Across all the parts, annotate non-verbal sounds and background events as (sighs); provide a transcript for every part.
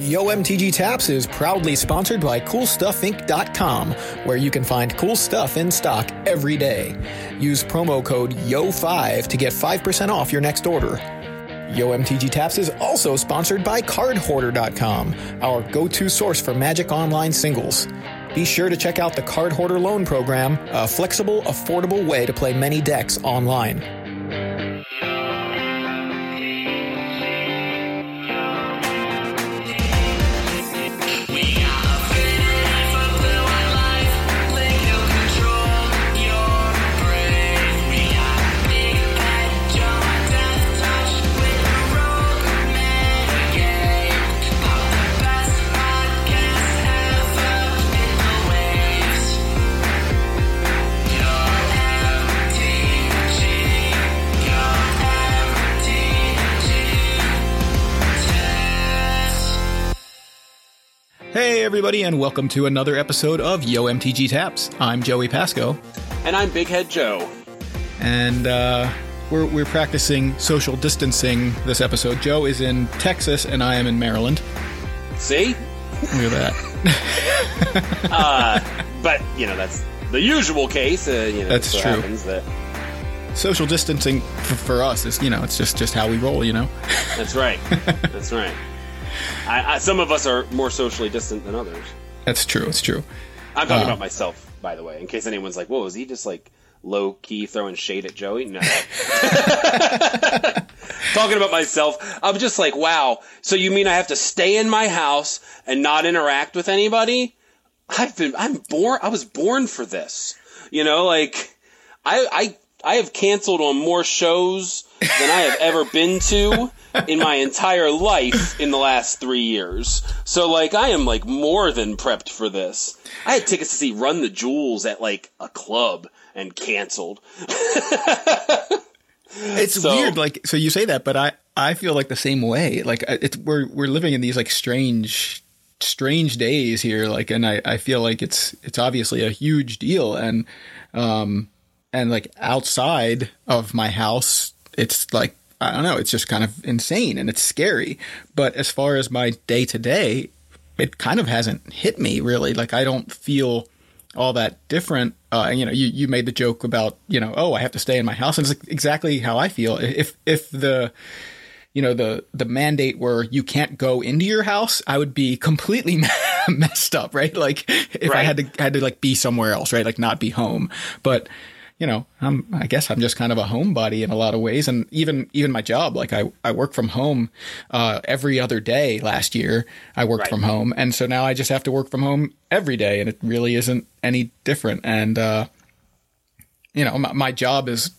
Yo MTG Taps is proudly sponsored by CoolStuffInc.com, where you can find cool stuff in stock every day. Use promo code YO5 to get 5% off your next order. Yo MTG Taps is also sponsored by CardHoarder.com, our go to source for Magic Online singles. Be sure to check out the Card Hoarder Loan Program, a flexible, affordable way to play many decks online. Everybody, and welcome to another episode of Yo MTG Taps. I'm Joey Pasco, And I'm Big Head Joe. and uh, we're, we're practicing social distancing this episode. Joe is in Texas, and I am in Maryland. See? Look at that. (laughs) But, you know, that's the usual case. Uh, you know, That's so true. Happens that, social distancing for, for us is, you know, it's just, just how we roll, you know? that's right. (laughs) that's right. I, I, some of us are more socially distant than others. That's true, it's true. I'm talking Uh. about myself, by the way, in case anyone's like, whoa, is he just like low key throwing shade at Joey? No. (laughs) talking about myself, I'm just like, wow. So you mean I have to stay in my house and not interact with anybody? I've been, I'm born, I was born for this. You know, like, I, I, I have canceled on more shows than I have ever been to in my entire life in the last three years. So, like, I am like more than prepped for this. I had tickets to see Run the Jewels at like a club and canceled. (laughs) It's So- weird, like so you say that, but I I feel like the same way. Like it's we're we're living in these like strange strange days here, like, and I I feel like it's it's obviously a huge deal, and um and like outside of my house, it's like I don't know, it's just kind of insane and it's scary. But as far as my day to day, it kind of hasn't hit me really. Like I don't feel all that different. Uh, you know, you, you made the joke about you know, oh, I have to stay in my house, and it's like exactly how I feel. If if the you know the the mandate where you can't go into your house, I would be completely (laughs) messed up, right? Like if I had to had to like be somewhere else, right? Like not be home, but. You know, I'm, I guess I'm just kind of a homebody in a lot of ways, and even even my job, like I, I work from home uh, every other day. Last year, I worked Right. from home, and so now I just have to work from home every day, and it really isn't any different. And uh, you know, my, my job is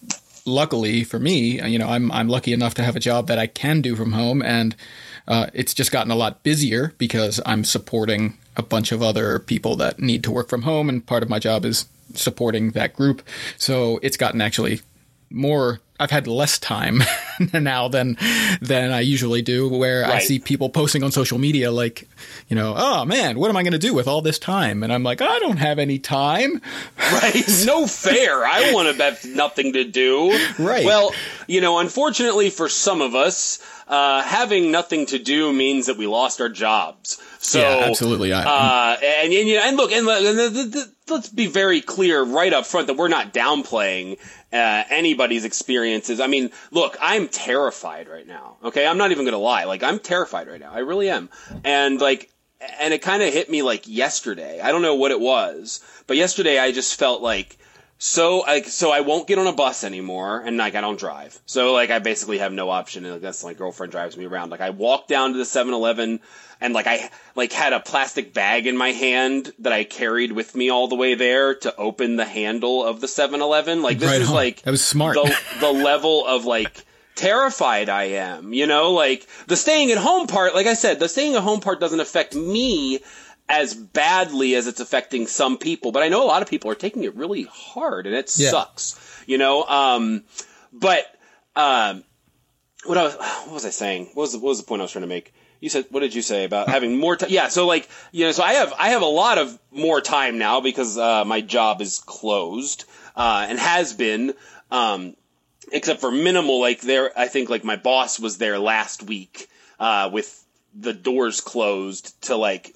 luckily for me, you know, I'm I'm lucky enough to have a job that I can do from home, and uh, it's just gotten a lot busier because I'm supporting a bunch of other people that need to work from home, and part of my job is supporting that group. So it's gotten actually more. I've had less time (laughs) now than than I usually do. Where I see people posting on social media like, you know, oh man, what am I going to do with all this time? And I'm like, I don't have any time. Right? (laughs) no fair. I want to have nothing to do. Right. Well, you know, unfortunately for some of us, uh, having nothing to do means that we lost our jobs. So yeah, absolutely. I, Uh, and, and, you know, and look, and, and the, the, the, let's be very clear right up front that we're not downplaying uh, anybody's experiences. I mean, look, I'm terrified right now. Okay, I'm not even to lie. Like, I'm terrified right now. I really am. And like, and it kind of hit me like yesterday. I don't know what it was, but yesterday I just felt like so like so I won't get on a bus anymore, and like I don't drive. So like I basically have no option. And that's my girlfriend drives me around. Like I walk down to the 7-Eleven, and like I like had a plastic bag in my hand that I carried with me all the way there to open the handle of the 7-Eleven. Like this Right is on. like That was smart. The the level of like terrified I am. You know, like the staying at home part. Like I said, the staying at home part doesn't affect me as badly as it's affecting some people, but I know a lot of people are taking it really hard, and it Yeah. sucks. You know, um, but um, what I was what was I saying? What was the, what was the point I was trying to make? You said what did you say about having more time? Yeah, so like you know, so I have I have a lot of more time now because uh, my job is closed uh, and has been. Um, except for minimal, like there, I think like my boss was there last week uh, with the doors closed to like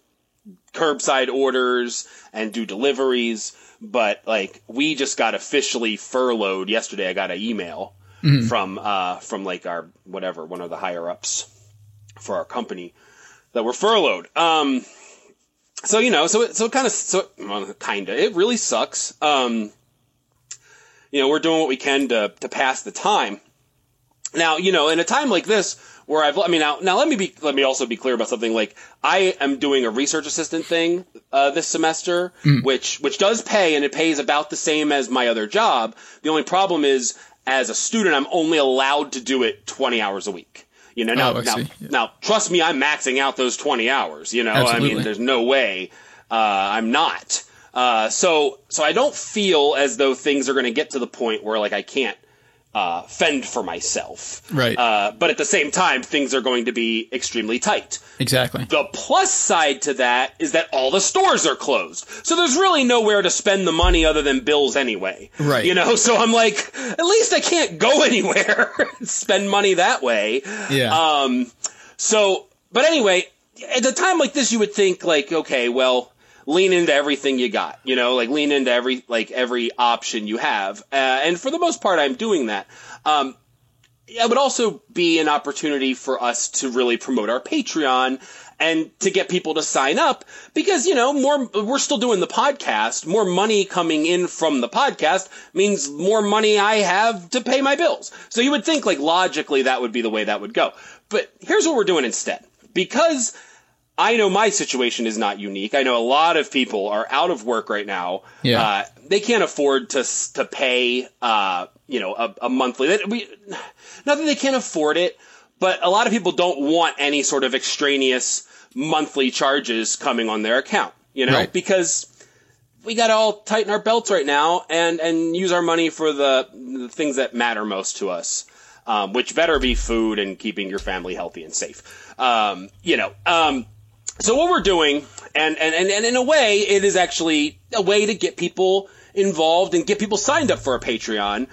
curbside orders and do deliveries. But like we just got officially furloughed yesterday. I got an email from uh, from like our whatever one of the higher ups for our company that we're furloughed. Um, so you know, so it, so kind of so well, kind of it really sucks. Um, you know, we're doing what we can to to pass the time. Now, you know, in a time like this where I've, I mean, now, now let me be, let me also be clear about something. Like, I am doing a research assistant thing uh, this semester, which which does pay, and it pays about the same as my other job. The only problem is, as a student, I'm only allowed to do it 20 hours a week. You know, now, Oh, now. Yeah. now, trust me, I'm maxing out those 20 hours. You know, I mean, there's no way uh, I'm not. Uh, so, so I don't feel as though things are going to get to the point where like I can't uh, fend for myself. Right. Uh, but at the same time, things are going to be extremely tight. Exactly. The plus side to that is that all the stores are closed. So there's really nowhere to spend the money other than bills anyway. Right. You know, so I'm like, at least I can't go (laughs) anywhere and spend money that way. Yeah. Um, so, but anyway, at a time like this, you would think like, okay, well, lean into everything you got, you know, like lean into every, like every option you have. Uh, and for the most part, I'm doing that. Um, it would also be an opportunity for us to really promote our Patreon and to get people to sign up because, you know, more, we're still doing the podcast. More money coming in from the podcast means more money I have to pay my bills. So you would think like logically that would be the way that would go. But here's what we're doing instead. Because I know my situation is not unique. I know a lot of people are out of work right now. Yeah. Uh, they can't afford to to pay, uh, you know, a, a monthly. That we, not that they can't afford it, but a lot of people don't want any sort of extraneous monthly charges coming on their account. You know, Right. because we got to all tighten our belts right now and and use our money for the, the things that matter most to us. Um, which better be food and keeping your family healthy and safe. Um, you know, um, so what we're doing, and, and, and, and in a way, it is actually a way to get people involved and get people signed up for a Patreon.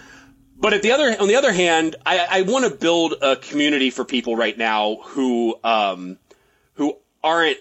But at the other, on the other hand, I, I want to build a community for people right now who, um, who aren't,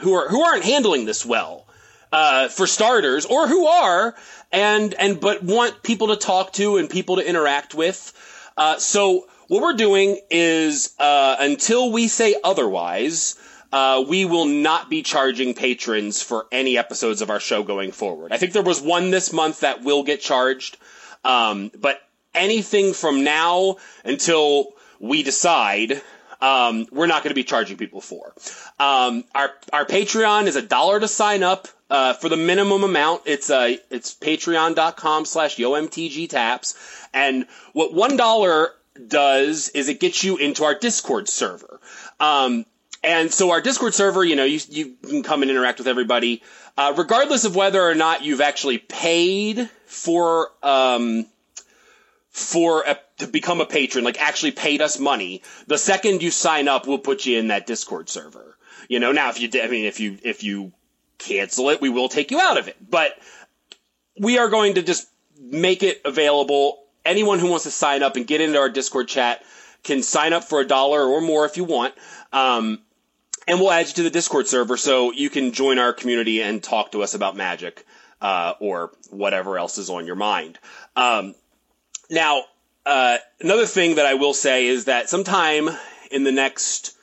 who are, who aren't handling this well. Uh, for starters, or who are, and, and, but want people to talk to and people to interact with. Uh, so what we're doing is, uh, until we say otherwise, uh, we will not be charging patrons for any episodes of our show going forward. I think there was one this month that will get charged, um, but anything from now until we decide, um, we're not going to be charging people for. Um, our our Patreon is a dollar to sign up. Uh, for the minimum amount, it's uh, it's patreon.com slash yomtg taps. And what one dollar does is it gets you into our Discord server. Um, and so our Discord server, you know, you, you can come and interact with everybody, uh, regardless of whether or not you've actually paid for, um, for a, to become a patron, like actually paid us money. The second you sign up, we'll put you in that Discord server. You know, now if you, I mean, if you, if you cancel it, we will take you out of it. But we are going to just make it available. Anyone who wants to sign up and get into our Discord chat can sign up for a dollar or more if you want. Um, and we'll add you to the Discord server so you can join our community and talk to us about magic uh, or whatever else is on your mind. Um, now, uh, another thing that I will say is that sometime in the next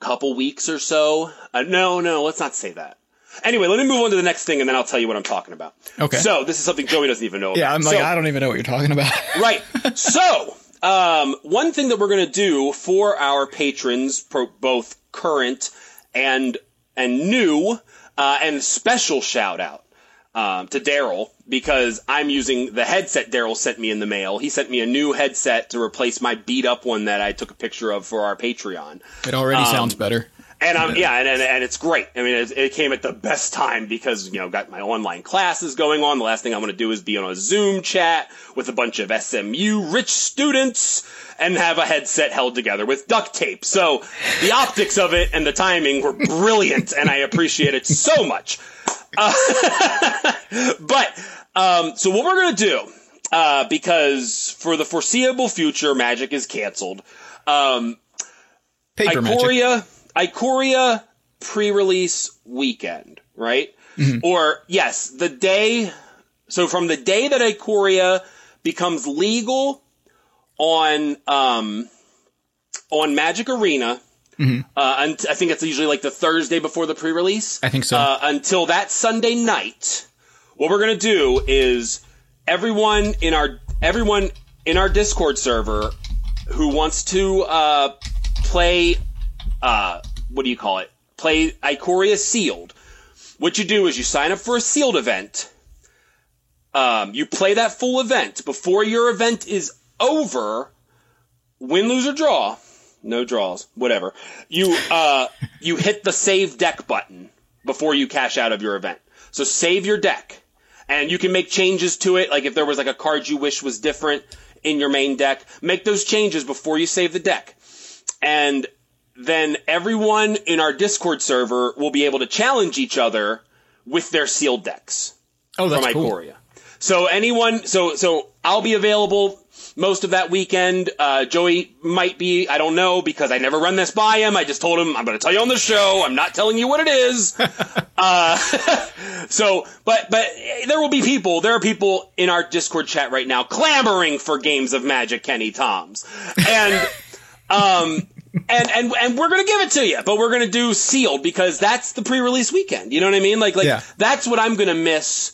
couple weeks or so, uh, no, no, let's not say that. Anyway, let me move on to the next thing, and then I'll tell you what I'm talking about. Okay. So this is something Joey doesn't even know. Yeah, about. I'm like, So- I don't even know what you're talking about. (laughs) right. So, um, one thing that we're going to do for our patrons, pro- both current and and new, uh, and special shout out um, to Daryl because I'm using the headset Daryl sent me in the mail. He sent me a new headset to replace my beat up one that I took a picture of for our Patreon. It already sounds better. And I'm yeah, and, and, and it's great. I mean, it, it came at the best time because you know got my online classes going on. The last thing I want to do is be on a Zoom chat with a bunch of SMU rich students and have a headset held together with duct tape. So the optics of it and the timing were brilliant, and I appreciate it so much. Uh, (laughs) but um, so what we're gonna do uh, because for the foreseeable future, Magic is canceled. Um, Paper magic. Ikoria pre-release weekend, right? Or yes, the day. So from the day that Ikoria becomes legal on um, on Magic Arena. Uh, and I think it's usually like the Thursday before the pre-release. I think so. Uh, until that Sunday night, what we're gonna do is everyone in our everyone in our Discord server who wants to uh, play uh, what do you call it? Play Ikoria sealed. What you do is you sign up for a sealed event. Um, you play that full event before your event is over. Win, lose, or draw. No draws. Whatever. You uh, (laughs) you hit the save deck button before you cash out of your event. So save your deck, and you can make changes to it. Like if there was like a card you wish was different in your main deck, make those changes before you save the deck. And then everyone in our Discord server will be able to challenge each other with their sealed decks oh, that's from cool. So anyone, so so I'll be available most of that weekend. Uh, Joey might be, I don't know because I never run this by him. I just told him I'm going to tell you on the show. I'm not telling you what it is. (laughs) uh, (laughs) so, but but there will be people. There are people in our Discord chat right now clamoring for games of Magic Kenny Toms, and um. And, and and we're gonna give it to you, but we're gonna do sealed because that's the pre-release weekend. You know what I mean? Like like Yeah. that's what I'm gonna miss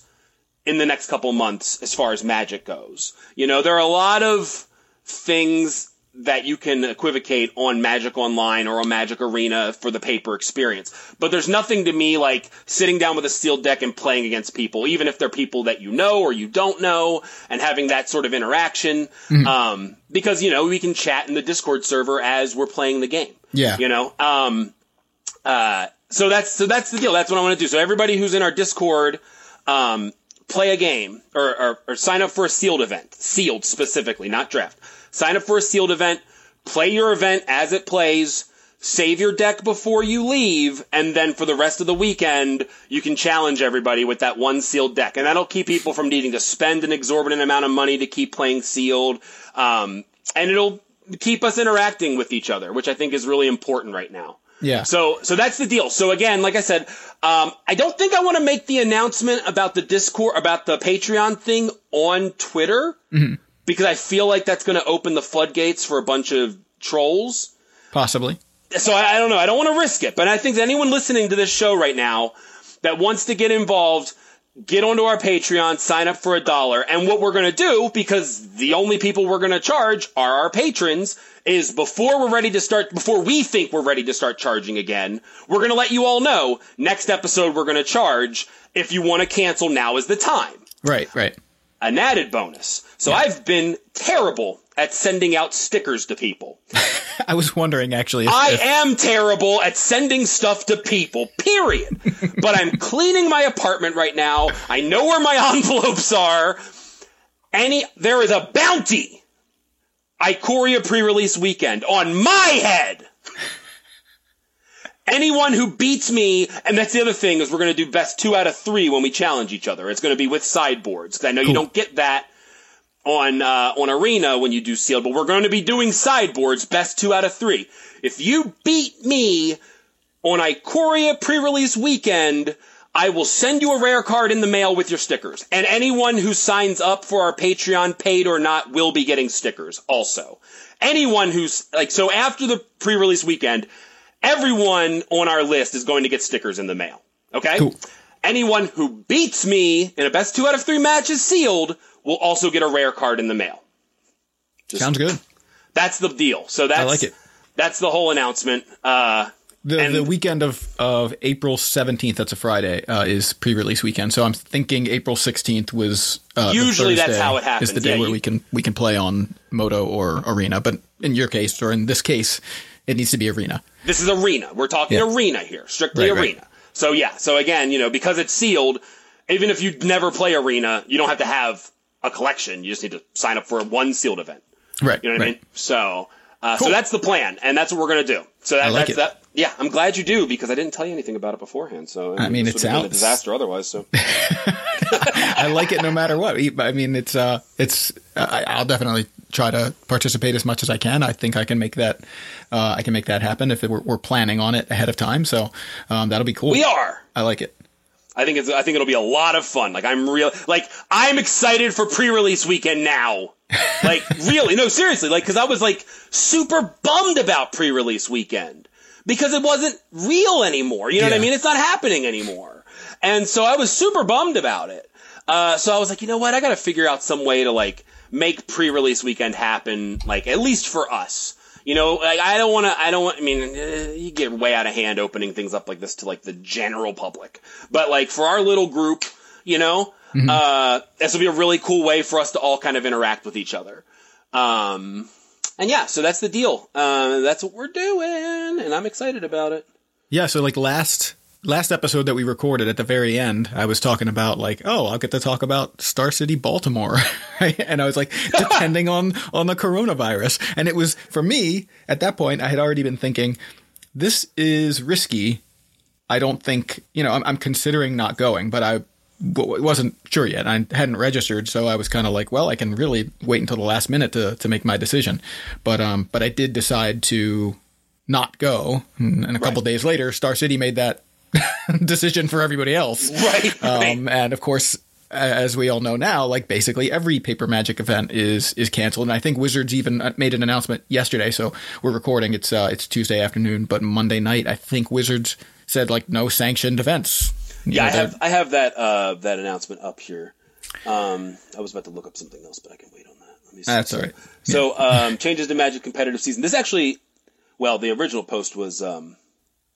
in the next couple months as far as magic goes. You know, there are a lot of things that you can equivocate on Magic Online or on Magic Arena for the paper experience. But there's nothing to me like sitting down with a sealed deck and playing against people, even if they're people that you know or you don't know, and having that sort of interaction. Um, because, you know, we can chat in the Discord server as we're playing the game. Yeah. You know? Um, uh, so that's, so that's the deal. That's what I want to do. So everybody who's in our Discord, um, play a game or, or, or sign up for a sealed event, sealed specifically, not draft. Sign up for a sealed event, play your event as it plays, save your deck before you leave, and then for the rest of the weekend, you can challenge everybody with that one sealed deck. And that'll keep people from needing to spend an exorbitant amount of money to keep playing sealed. Um, and it'll keep us interacting with each other, which I think is really important right now. Yeah. So, so that's the deal. So again, like I said, um, I don't think I want to make the announcement about the Discord, about the Patreon thing on Twitter because I feel like that's going to open the floodgates for a bunch of trolls. Possibly. So I, I don't know. I don't want to risk it, but I think that anyone listening to this show right now that wants to get involved, get onto our Patreon, sign up for a dollar. And what we're going to do, because the only people we're going to charge are our patrons, is before we're ready to start, before we think we're ready to start charging again, we're going to let you all know next episode we're going to charge. If you want to cancel, now is the time. Right, right. An added bonus. So I've been terrible at sending out stickers to people. (laughs) I was wondering actually. If, I if- am terrible at sending stuff to people, period. (laughs) but I'm cleaning my apartment right now. I know where my (laughs) envelopes are. Any there is a bounty. Ikoria pre-release weekend on my head. Anyone who beats me, and that's the other thing is we're going to do best two out of three when we challenge each other. It's going to be with sideboards because I know you don't get that on uh, on arena when you do sealed, but we're going to be doing sideboards best two out of three. If you beat me on Ikoria pre-release weekend, I will send you a rare card in the mail with your stickers. And anyone who signs up for our Patreon, paid or not, will be getting stickers also. Anyone who's like so after the pre-release weekend, everyone on our list is going to get stickers in the mail. Okay? Cool. Anyone who beats me in a best two out of three matches sealed will also get a rare card in the mail. sounds good. That's the deal. So that's I like it. That's the whole announcement. Uh, The And- the weekend of of April seventeenth, that's a Friday, uh, is pre-release weekend. So I'm thinking April sixteenth was uh, the Usually that's how it happens. Is the day Yeah, where you- we can we can play on Modo or Arena. But in your case, or in this case, it needs to be Arena. This is arena. We're talking Yeah. arena here, strictly Right, right. arena. So yeah. So again, you know, because it's sealed, even if you never play arena, you don't have to have a collection. You just need to sign up for one sealed event. Right. You know what right. I mean? So, Uh, So that's the plan, and that's what we're gonna do. So that, I like that's it. that. Yeah, I'm glad you do because I didn't tell you anything about it beforehand. So I mean, this it would have a disaster otherwise. So (laughs) I like it no matter what. I mean, it's uh, it's. I, I'll definitely try to participate as much as I can. I think I can make that. Uh, I can make that happen if it, we're, we're planning on it ahead of time. So um, that'll be cool. we are. I like it. I think it's. I think it'll be a lot of fun. Like I'm real. Like I'm excited for pre-release weekend now. (laughs) Like really, no, seriously. Like because I was like super bummed about pre-release weekend because it wasn't real anymore. You know what I mean? It's not happening anymore. And so I was super bummed about it. Uh, so I was like, you know what? I got to figure out some way to like make pre-release weekend happen. Like at least for us. You know, like I don't want to. I don't want. I mean, eh, you get way out of hand opening things up like this to like the general public. But like for our little group, you know, uh, this will be a really cool way for us to all kind of interact with each other. Um, and yeah, so that's the deal. Uh, that's what we're doing, and I'm excited about it. Yeah. So like last last episode that we recorded at the very end, I was talking about like, oh, I'll get to talk about Star City, Baltimore, (laughs) right? And I was like, (laughs) depending on on the coronavirus, and it was for me at that point. I had already been thinking, this is risky. I don't think you know. I'm, I'm considering not going, but I wasn't sure yet. I hadn't registered, so I was kind of like, well, I can really wait until the last minute to to make my decision. But um, but I did decide to not go, and and a couple days later, Star City made that (laughs) decision for everybody else. Right, (laughs) right. Um, and of course, as we all know now, like basically every Paper Magic event is is canceled. And I think Wizards even uh, made an announcement yesterday. So we're recording. It's uh, it's Tuesday afternoon, but Monday night, I think Wizards said like no sanctioned events. You Yeah, know, I have I have that uh, that announcement up here. Um, I was about to look up something else, but I can wait on that. Let me see. That's all right. So um, changes to Magic competitive season. This actually, well, the original post was. Um,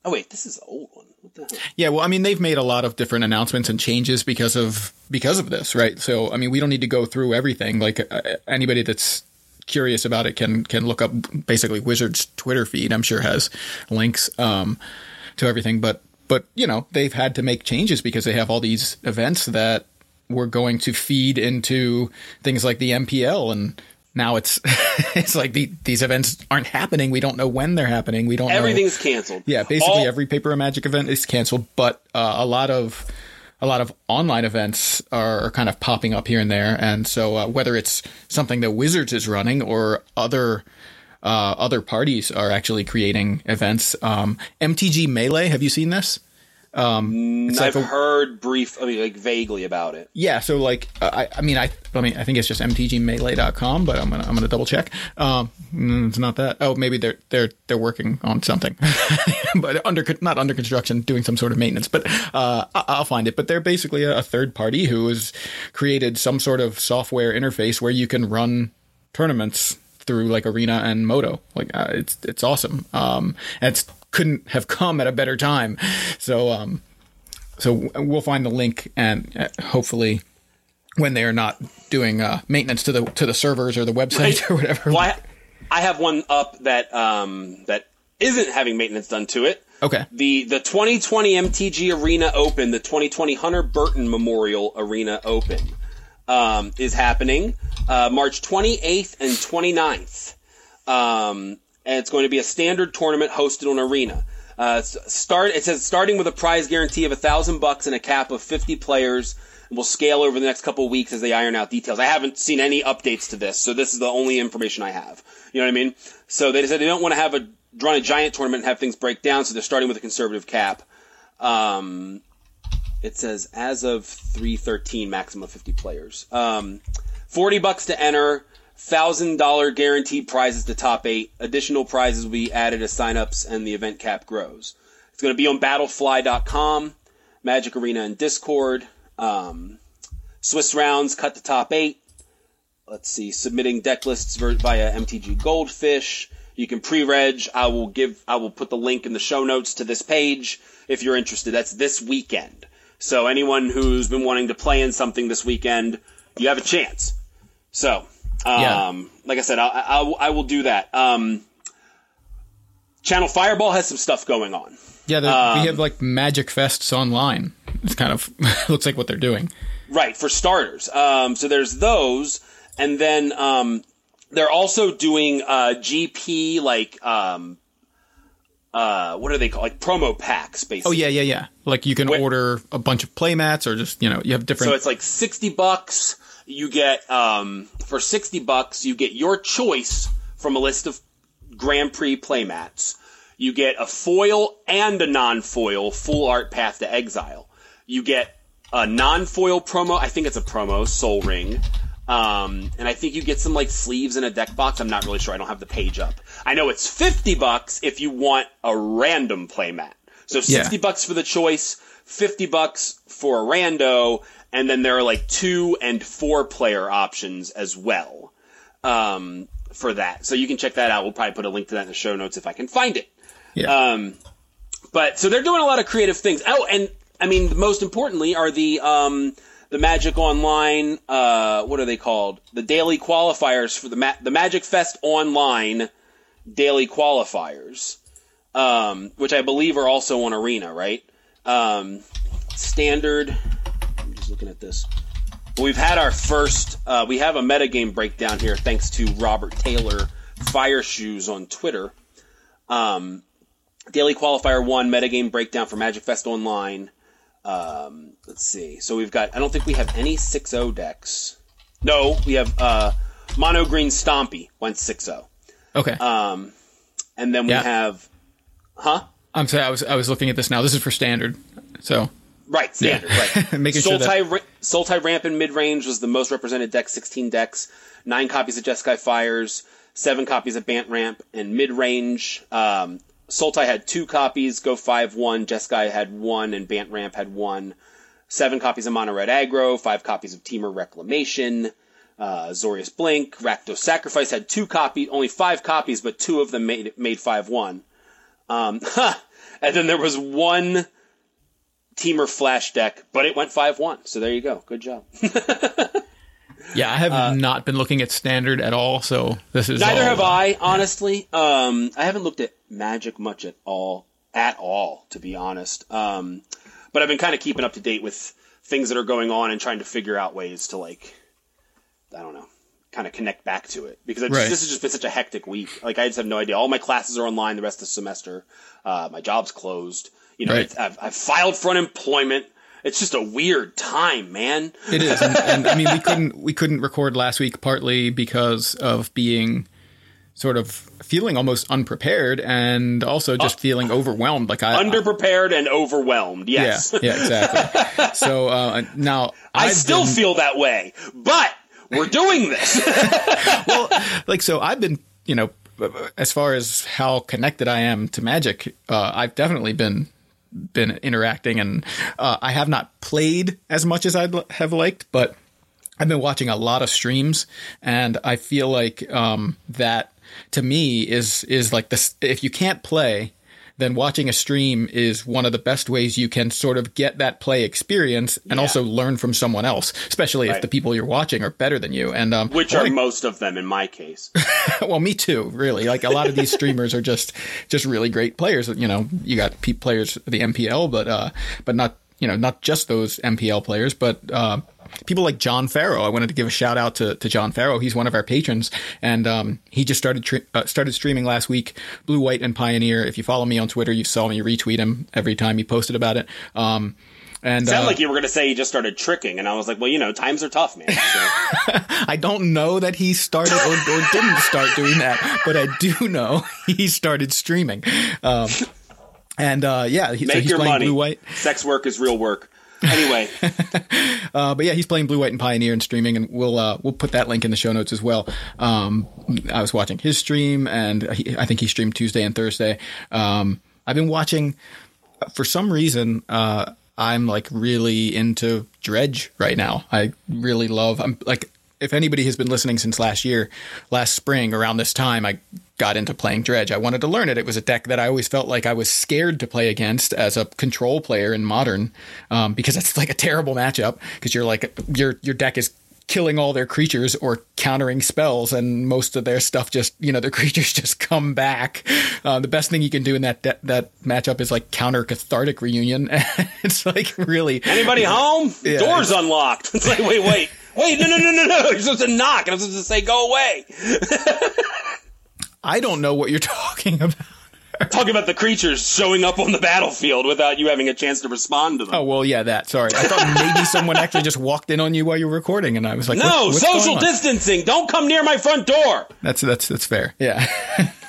oh wait, this is the old one. What the hell? Yeah, well, I mean, they've made a lot of different announcements and changes because of because of this, right? So, I mean, we don't need to go through everything. Like uh, anybody that's curious about it can can look up basically Wizards Twitter feed. I'm sure has links um, to everything, but but you know they've had to make changes because they have all these events that were going to feed into things like the MPL and. Now it's (laughs) it's like the, these events aren't happening. We don't know when they're happening. We don't know Everything's canceled. yeah, basically All- every paper and magic event is canceled, but uh, a lot of a lot of online events are, are kind of popping up here and there, and so uh, whether it's something that Wizards is running or other uh, other parties are actually creating events. Um, MTG Melee, have you seen this? Um, it's I've like a- heard brief, I mean, like vaguely about it. yeah, so like uh, I, I mean I I mean I think it's just mtgmelee.com, but I'm gonna I'm gonna double check. Um, mm, it's not that. Oh, maybe they're they're they're working on something, (laughs) but under not under construction, doing some sort of maintenance. But uh, I- I'll find it. But they're basically a, third party who has created some sort of software interface where you can run tournaments through like Arena and Modo. Like uh, it's it's awesome. Um, and it's couldn't have come at a better time. So um, so we'll find the link and uh, hopefully when they are not doing uh, maintenance to the to the servers or the website or whatever. Well, I, I have one up that um, that isn't having maintenance done to it. Okay. The the 2020 MTG Arena Open, the 2020 Hunter Burton Memorial Arena Open, um, is happening uh, March 28th and 29th. Um, and it's going to be a standard tournament hosted on Arena. Uh, start it says starting with a prize guarantee of a thousand bucks and a cap of 50 players. And will scale over the next couple of weeks as they iron out details. I haven't seen any updates to this, so this is the only information I have. You know what I mean? So they said they don't want to have a run a giant tournament and have things break down, so they're starting with a conservative cap. Um, it says as of 313 maximum of 50 players um, 40 bucks to enter thousand dollar guaranteed prizes to top eight. Additional prizes will be added as signups and the event cap grows. It's going to be on battlefy.com magic arena and discord um, swiss rounds cut the top eight. Let's see submitting deck lists via mtg goldfish. You can pre-reg. I will give i will put the link in the show notes to this page if you're interested. That's this weekend. So anyone who's been wanting to play in something this weekend you have a chance. So um, Yeah. like i said I, I, I will do that um, channel fireball has some stuff going on Yeah, the, Um, we have like Magic Fests online. It's kind of (laughs) looks like what they're doing. Right, for starters. Um, so there's those, and then um, they're also doing uh, GP like um, uh, what are they called? Like promo packs, basically. Oh yeah, yeah, yeah. Like you can order a bunch of playmats, or just you know you have different. So it's like sixty bucks. You get um, for sixty bucks, you get your choice from a list of Grand Prix playmats. You get a foil and a non-foil full art Path to Exile. You get a non-foil promo. I think it's a promo Sol Ring. Um, and I think you get some like sleeves in a deck box. I'm not really sure. I don't have the page up. I know it's 50 bucks if you want a random playmat. So 60 Yeah. bucks for the choice, 50 bucks for a rando, and then there are like two and four player options as well. Um, for that. So you can check that out. We'll probably put a link to that in the show notes if I can find it. yeah. Um, but so they're doing a lot of creative things. Oh, and I mean, most importantly are the um, the Magic Online. Uh, what are they called? The daily qualifiers for the Ma- the Magic Fest Online daily qualifiers, um, which I believe are also on Arena, right? Um, standard. Just looking at this. We've had our first. Uh, we have a metagame breakdown here, thanks to Robert Taylor, Fire Shoes on Twitter. Um, Daily Qualifier 1 metagame breakdown for Magic Fest Online. Um, let's see. So we've got, I don't think we have any 6 0 decks. No, we have uh, Mono Green Stompy went 6 0. okay. Um, and then we Yeah. have, huh? I'm sorry. I was I was looking at this now. This is for standard. So Right, standard, right. (laughs) Making sure that- Sultai, Ra- Ramp in mid range was the most represented deck, 16 decks, 9 copies of Jeskai Fires, 7 copies of Bant Ramp, and mid range. Um, Sultai had 2 copies, Go 5 1, Jeskai had 1, and Bant Ramp had 1. 7 copies of Mono Red Aggro, 5 copies of Temur Reclamation. Uh, Azorius Blink, Rakdos Sacrifice had two copies, only five copies, but two of them made made five one. Um, (laughs) and then there was one Temur Flash deck, but it went 5 1. So there you go. Good job. (laughs) yeah, I have not been looking at standard at all. So this is Uh, Neither all- have I, honestly. Um, I haven't looked at Magic much at all, at all, to be honest. Um, but I've been kind of keeping up to date with things that are going on and trying to figure out ways to, like, I don't know, kind of connect back to it. Because it's, Right. this has just been such a hectic week. Like, I just have no idea. All my classes are online the rest of the semester. Uh, my job's closed. You know, Right. I've, I've filed for unemployment. It's just a weird time, man. It is, and, and I mean, we couldn't we couldn't record last week partly because of being sort of feeling almost unprepared, and also just feeling overwhelmed. Like I, Underprepared and overwhelmed. yeah, Yes. yeah, exactly. (laughs) so uh, now I I've still been- feel that way, but we're doing this. (laughs) Well, like so I've been you know as far as how connected I am to Magic, uh, I've definitely been been interacting, and uh, I have not played as much as I'd l- have liked, but I've been watching a lot of streams, and I feel like um, that to me is is like this. If you can't play, then watching a stream is one of the best ways you can sort of get that play experience and Yeah. also learn from someone else, especially if the people you're watching are better than you. And um, Which are wanna- most of them in my case. (laughs) well, me too. Really, like a lot of these streamers are just just really great players. You know, you got players the MPL, but uh, but not you know not just those MPL players, but uh, people like John Farrow. I wanted to give a shout out to, to John Farrow. He's one of our patrons, and um, he just started tre- uh, started streaming last week. Blue, White, and Pioneer. If you follow me on Twitter, you saw me retweet him every time he posted about it. Um, and Sound uh, like you were going to say he just started tricking, and I was like, well, you know, times are tough, man. So, (laughs) I don't know that he started or, or didn't start doing that, but I do know (laughs) he started streaming. Um, and uh, yeah, he, so he's your playing money. blue white. Sex work is real work. Anyway, (laughs) Uh, but yeah, he's playing blue white and pioneer and streaming, and we'll uh, we'll put that link in the show notes as well. Um, I was watching his stream, and he, I think he streamed Tuesday and Thursday. Um, I've been watching for some reason. Uh, I'm like really into Dredge right now. I really love. I'm like if anybody has been listening since last year, last spring around this time, I got into playing Dredge. I wanted to learn it. It was a deck that I always felt like I was scared to play against as a control player in Modern, um, because it's like a terrible matchup. Because you're like your your deck is killing all their creatures or countering spells, and most of their stuff just you know their (laughs) creatures just come back. Uh, the best thing you can do in that de- that matchup is like counter Cathartic Reunion. (laughs) it's like really anybody home? Yeah, Doors unlocked. (laughs) It's like, wait, wait. Hey, no, no, no, no, no! You're supposed to knock, and I'm supposed to say, "Go away." (laughs) I don't know what you're talking about. Talking about the creatures showing up on the battlefield without you having a chance to respond to them. Oh well, yeah, that. Sorry, I thought maybe someone actually just walked in on you while you were recording, and I was like, no, what, social distancing. Don't come near my front door. That's that's that's fair. Yeah.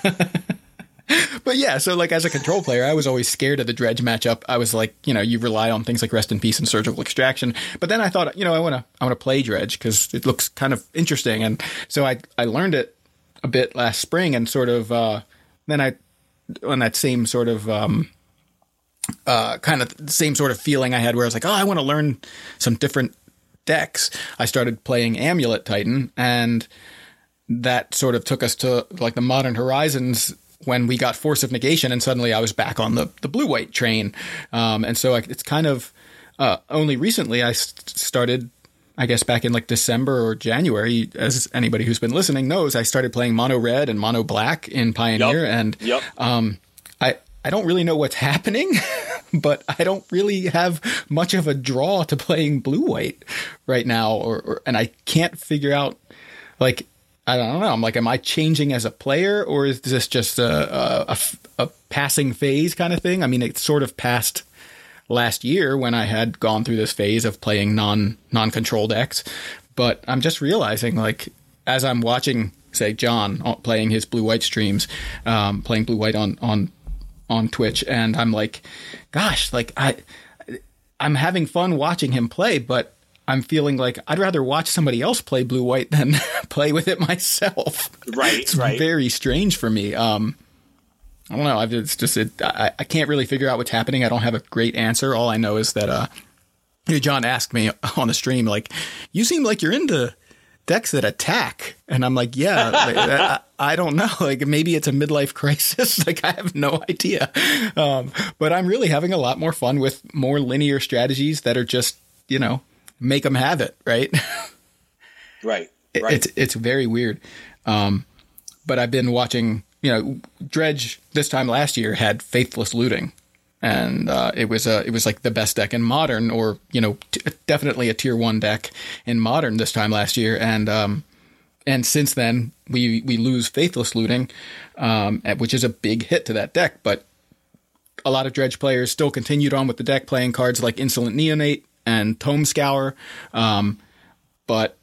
(laughs) (laughs) but yeah, so like as a control player, I was always scared of the dredge matchup. I was like, you know, you rely on things like rest in peace and surgical extraction. But then I thought, you know, I want to I want to play dredge because it looks kind of interesting, and so I I learned it a bit last spring, and sort of uh, then I on that same sort of um, uh, kind of same sort of feeling I had where I was like, oh, I want to learn some different decks. I started playing Amulet Titan, and that sort of took us to like the Modern Horizons when we got Force of Negation, and suddenly I was back on the the blue white train. Um, and so I, it's kind of uh, only recently I started. I guess back in like December or January, as anybody who's been listening knows, I started playing mono red and mono black in Pioneer, Yep. and Yep. um, I I don't really know what's (laughs) happening, but I don't really have much of a draw to playing blue white right now, or, or and I can't figure out like I don't know. I'm like, am I changing as a player, or is this just a a passing phase kind of thing? I mean, it's sort of passed last year when I had gone through this phase of playing non non control decks, but I'm just realizing like as I'm watching, say, John uh, playing his blue white streams, um, playing blue white on on on Twitch, and I'm like, gosh, like I I'm having fun watching him play, but I'm feeling like I'd rather watch somebody else play blue white than (laughs) play with it myself. Right, It's right. very strange for me. Um, I don't know. I've, it's just it, I, I can't really figure out what's happening. I don't have a great answer. All I know is that uh, John asked me (laughs) on the stream, like, "You seem like you're into decks that attack," and I'm like, "Yeah, like, I, (laughs) I don't know. Like, maybe it's a midlife crisis. like, I have no idea." Um, but I'm really having a lot more fun with more linear strategies that are just, you know, make them have it, right? Right. (laughs) Right. It's it's very weird. Um, but I've been watching. You know, Dredge this time last year had Faithless Looting, and uh, it was a it was like the best deck in Modern, or you know, t- definitely a tier one deck in Modern this time last year, and um, and since then we we lose Faithless Looting, um, which is a big hit to that deck, but a lot of dredge players still continued on with the deck playing cards like Insolent Neonate and Tome Scour. Um, but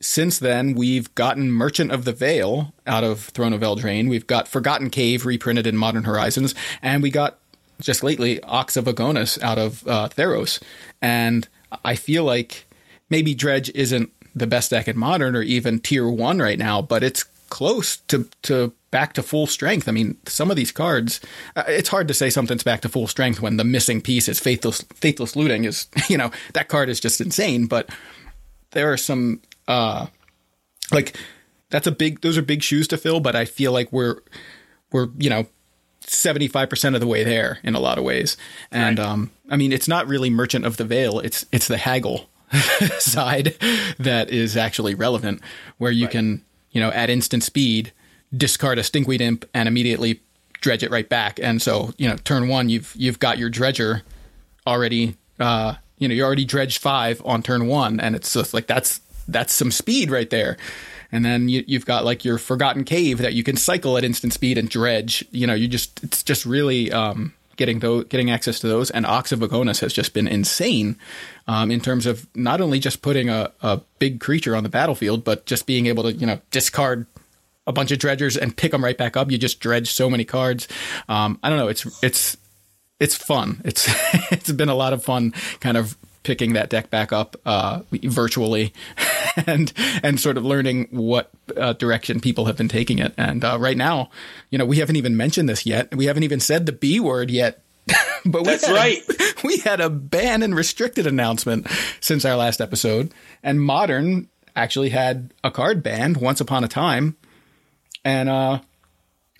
since then, we've gotten Merchant of the Vale out of Throne of Eldraine. We've got Forgotten Cave reprinted in Modern Horizons, and we got just lately Ox of Agonas out of uh, Theros. And I feel like maybe Dredge isn't the best deck in Modern or even Tier One right now, but it's close to to back to full strength. I mean, some of these cards, uh, it's hard to say something's back to full strength when the missing piece is faithless faithless looting. Is (laughs) you know that card is just insane, but there are some uh like that's a big those are big shoes to fill but i feel like we're we're you know 75% of the way there in a lot of ways and um i mean it's not really merchant of the vale it's it's the haggle (laughs) side that is actually relevant where you can you know at instant speed discard a stinkweed imp and immediately dredge it right back. And so you know turn one you've you've got your dredger already uh you know you already dredged five on turn one and it's just like that's that's some speed right there. And then you, you've got like your forgotten cave that you can cycle at instant speed and dredge. You know you just it's just really um getting those getting access to those. And ox of has just been insane um, in terms of not only just putting a, a big creature on the battlefield but just being able to you know discard a bunch of dredgers and pick them right back up you just dredge so many cards um, i don't know it's it's it's fun. It's (laughs) it's been a lot of fun, kind of picking that deck back up uh, virtually, (laughs) and and sort of learning what uh, direction people have been taking it. And uh, right now, you know, we haven't even mentioned this yet. We haven't even said the B word yet. (laughs) but we That's a- right. we had a ban and restricted announcement since our last episode, and Modern actually had a card banned once upon a time, and uh,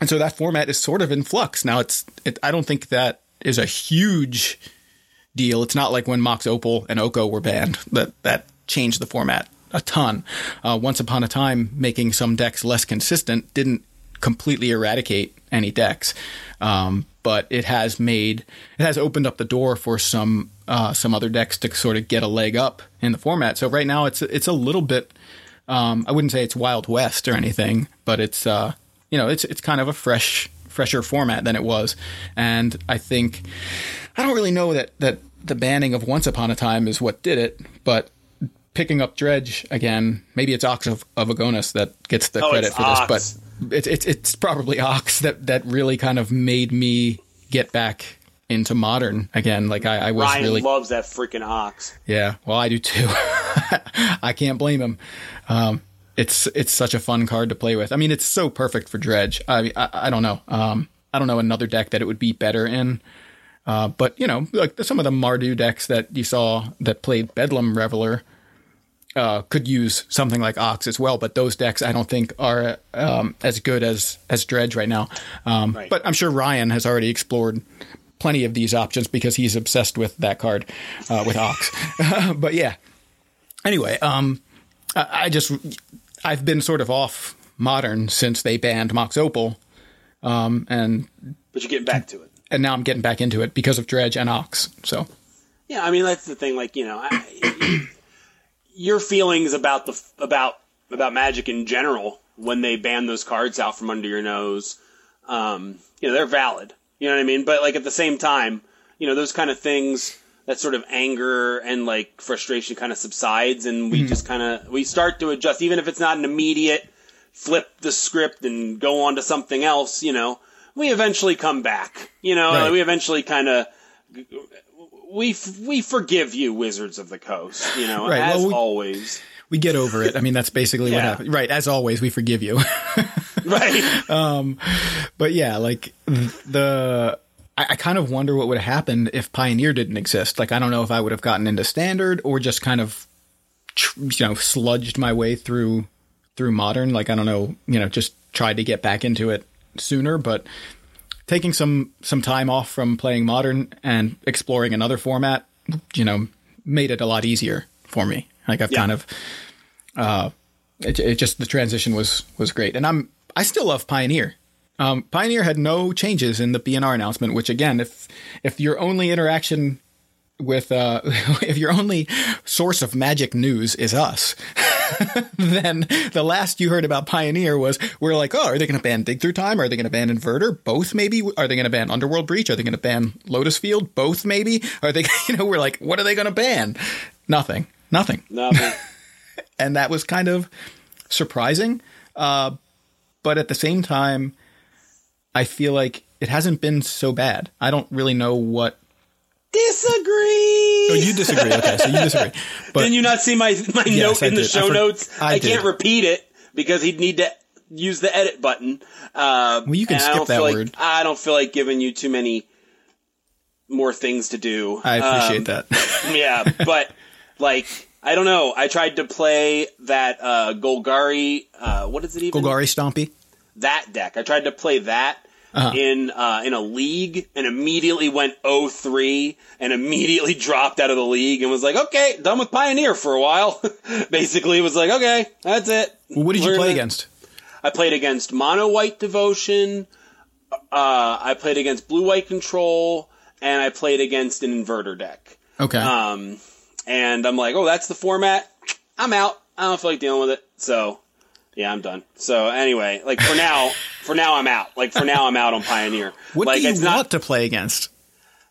and so that format is sort of in flux now. It's it, I don't think that is a huge deal. It's not like when Mox Opal and Oko were banned that that changed the format a ton. Uh, once upon a time, making some decks less consistent didn't completely eradicate any decks. Um, but it has made it has opened up the door for some uh, some other decks to sort of get a leg up in the format. So right now it's it's a little bit um, I wouldn't say it's Wild West or anything, but it's uh, you know it's it's kind of a fresh fresher format than it was, and I think I don't really know that that the banning of Once Upon a Time is what did it, but picking up Dredge again, maybe it's Ox of, of Agonas that gets the Oh, credit for Ox. this, but it's it's it's probably Ox that that really kind of made me get back into modern again. Like I, I was Ryan really loves that freaking ox. yeah, well, I do too. (laughs) I can't blame him. Um, it's it's such a fun card to play with. I mean, it's so perfect for Dredge. I I, I don't know. Um, I don't know another deck that it would be better in. Uh, but you know, like some of the Mardu decks that you saw that played Bedlam Reveler uh, could use something like Ox as well. But those decks, I don't think are um, as good as as Dredge right now. Um, Right. But I'm sure Ryan has already explored plenty of these options because he's obsessed with that card uh, with Ox. (laughs) but yeah. Anyway, um, I, I just I've been sort of off modern since they banned Mox Opal, um, and But you're getting back to it. and now I'm getting back into it because of Dredge and Ox. So Yeah, I mean that's the thing. Like you know, I, your feelings about the about about Magic in general when they ban those cards out from under your nose, um, you know, they're valid. You know what I mean? But like at the same time, you know, those kind of things that sort of anger and like frustration kind of subsides, and we hmm. just kind of we start to adjust, even if it's not an immediate flip the script and go on to something else. You know, we eventually come back. You know, Right. we eventually kind of we we forgive you, Wizards of the Coast. You know, Right, as well, we- always. we get over it. I mean, that's basically what Yeah. happened. Right. As always, we forgive you. (laughs) (laughs) Right. but yeah, like the. I, I kind of wonder what would have happened if Pioneer didn't exist. Like, I don't know if I would have gotten into Standard or just kind of, you know, sludged my way through through Modern. Like, I don't know, you know, just tried to get back into it sooner. But taking some some time off from playing Modern and exploring another format, you know, made it a lot easier for me. Like, I've Yeah. kind of uh, it, it just the transition was was great, and I'm I still love Pioneer. Um, Pioneer had no changes in the BNR announcement, which again, if if your only interaction with uh, (laughs) if your only source of magic news is us, (laughs) then the last you heard about Pioneer was we're like, oh, are they going to ban Dig Through Time? Are they going to ban Inverter? Both maybe. Are they going to ban Underworld Breach? Are they going to ban Lotus Field? Both maybe. Are they? (laughs) You know, we're like, what are they going to ban? Nothing. Nothing Nothing. and that was kind of surprising. Uh, but at the same time, I feel like it hasn't been so bad. I don't really know what. Disagree. Oh, you disagree? Okay, so you disagree. (laughs) But Didn't you not see my my Yes, note I in the did. I show for- notes? I can't did. repeat it because he'd need to use the edit button. Uh, Well, you can I skip don't that feel like- word. I don't feel like giving you too many more things to do. I appreciate Um, that. (laughs) yeah, but like I don't know. I tried to play that uh, Golgari. Uh, what is it even? Golgari Stompy. that deck. I tried to play that Uh-huh. in uh, in a league and immediately went 0-3 and immediately (laughs) dropped out of the league and was like, okay, done with Pioneer for a while. (laughs) Basically, it was like, okay, that's it. Well, what did you play gonna- against? I played against Mono White Devotion. Uh, I played against Blue White Control, and I played against an inverter deck. Okay. Um, and I'm like, oh, that's the format. I'm out. I don't feel like dealing with it. So, yeah, I'm done. So anyway, like for now, (laughs) for now I'm out. Like for now I'm out on Pioneer. what like do you it's want not. to play against?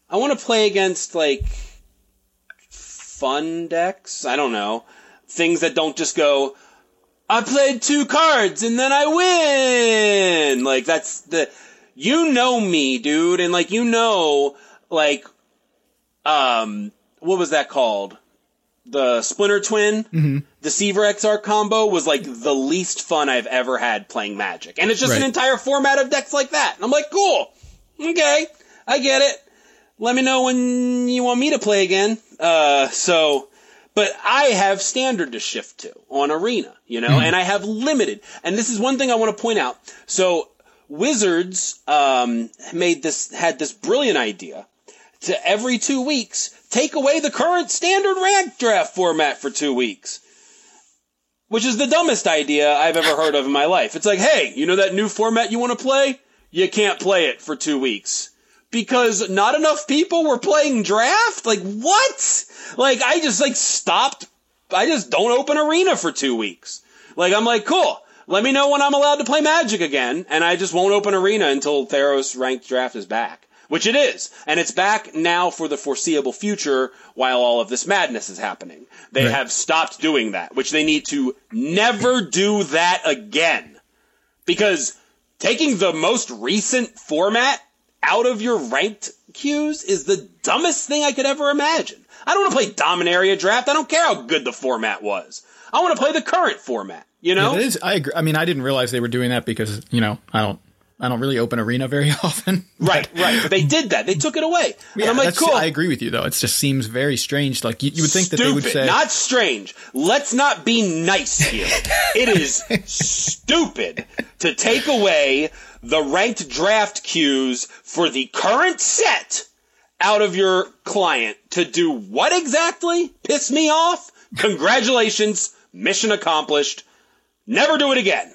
I want to play against like fun decks. I don't know things that don't just go. I played two cards and then I win. Like that's the. You know me, dude, and like you know, like, um, what was that called? The Splinter Twin, Deceiver Exarch combo was like the least fun I've ever had playing Magic, and it's just an entire format of decks like that. And I'm like, cool, okay, I get it. Let me know when you want me to play again. Uh, so, but I have standard to shift to on Arena, you know, and I have limited. And this is one thing I want to point out. So, Wizards um, made this had this brilliant idea to every two weeks take away the current standard rank draft format for two weeks. which is the dumbest idea I've ever heard of in my life. It's like, hey, you know that new format you want to play? You can't play it for two weeks because not enough people were playing draft. Like what? Like I just like stopped. I just don't open arena for two weeks. Like I'm like, cool. Let me know when I'm allowed to play Magic again, and I just won't open arena until Theros ranked draft is back. Which it is. And it's back now for the foreseeable future while all of this madness is happening. They Right. have stopped doing that, which they need to never do that again. Because taking the most recent format out of your ranked queues is the dumbest thing I could ever imagine. I don't want to play Dominaria Draft. I don't care how good the format was. I want to play the current format. You know? It is. I agree. I mean, I didn't realize they were doing that because you know I don't. I don't really open arena very (laughs) often. Right, right. But they did that. They took it away. And I'm like, cool. I agree with you though. It just seems very strange. Like you, you would think that they would say, not strange. Let's not be nice here. it is (laughs) stupid to take away the ranked draft queues for the current set out of your client to do what exactly? Piss me off? Congratulations, mission accomplished. Never do it again.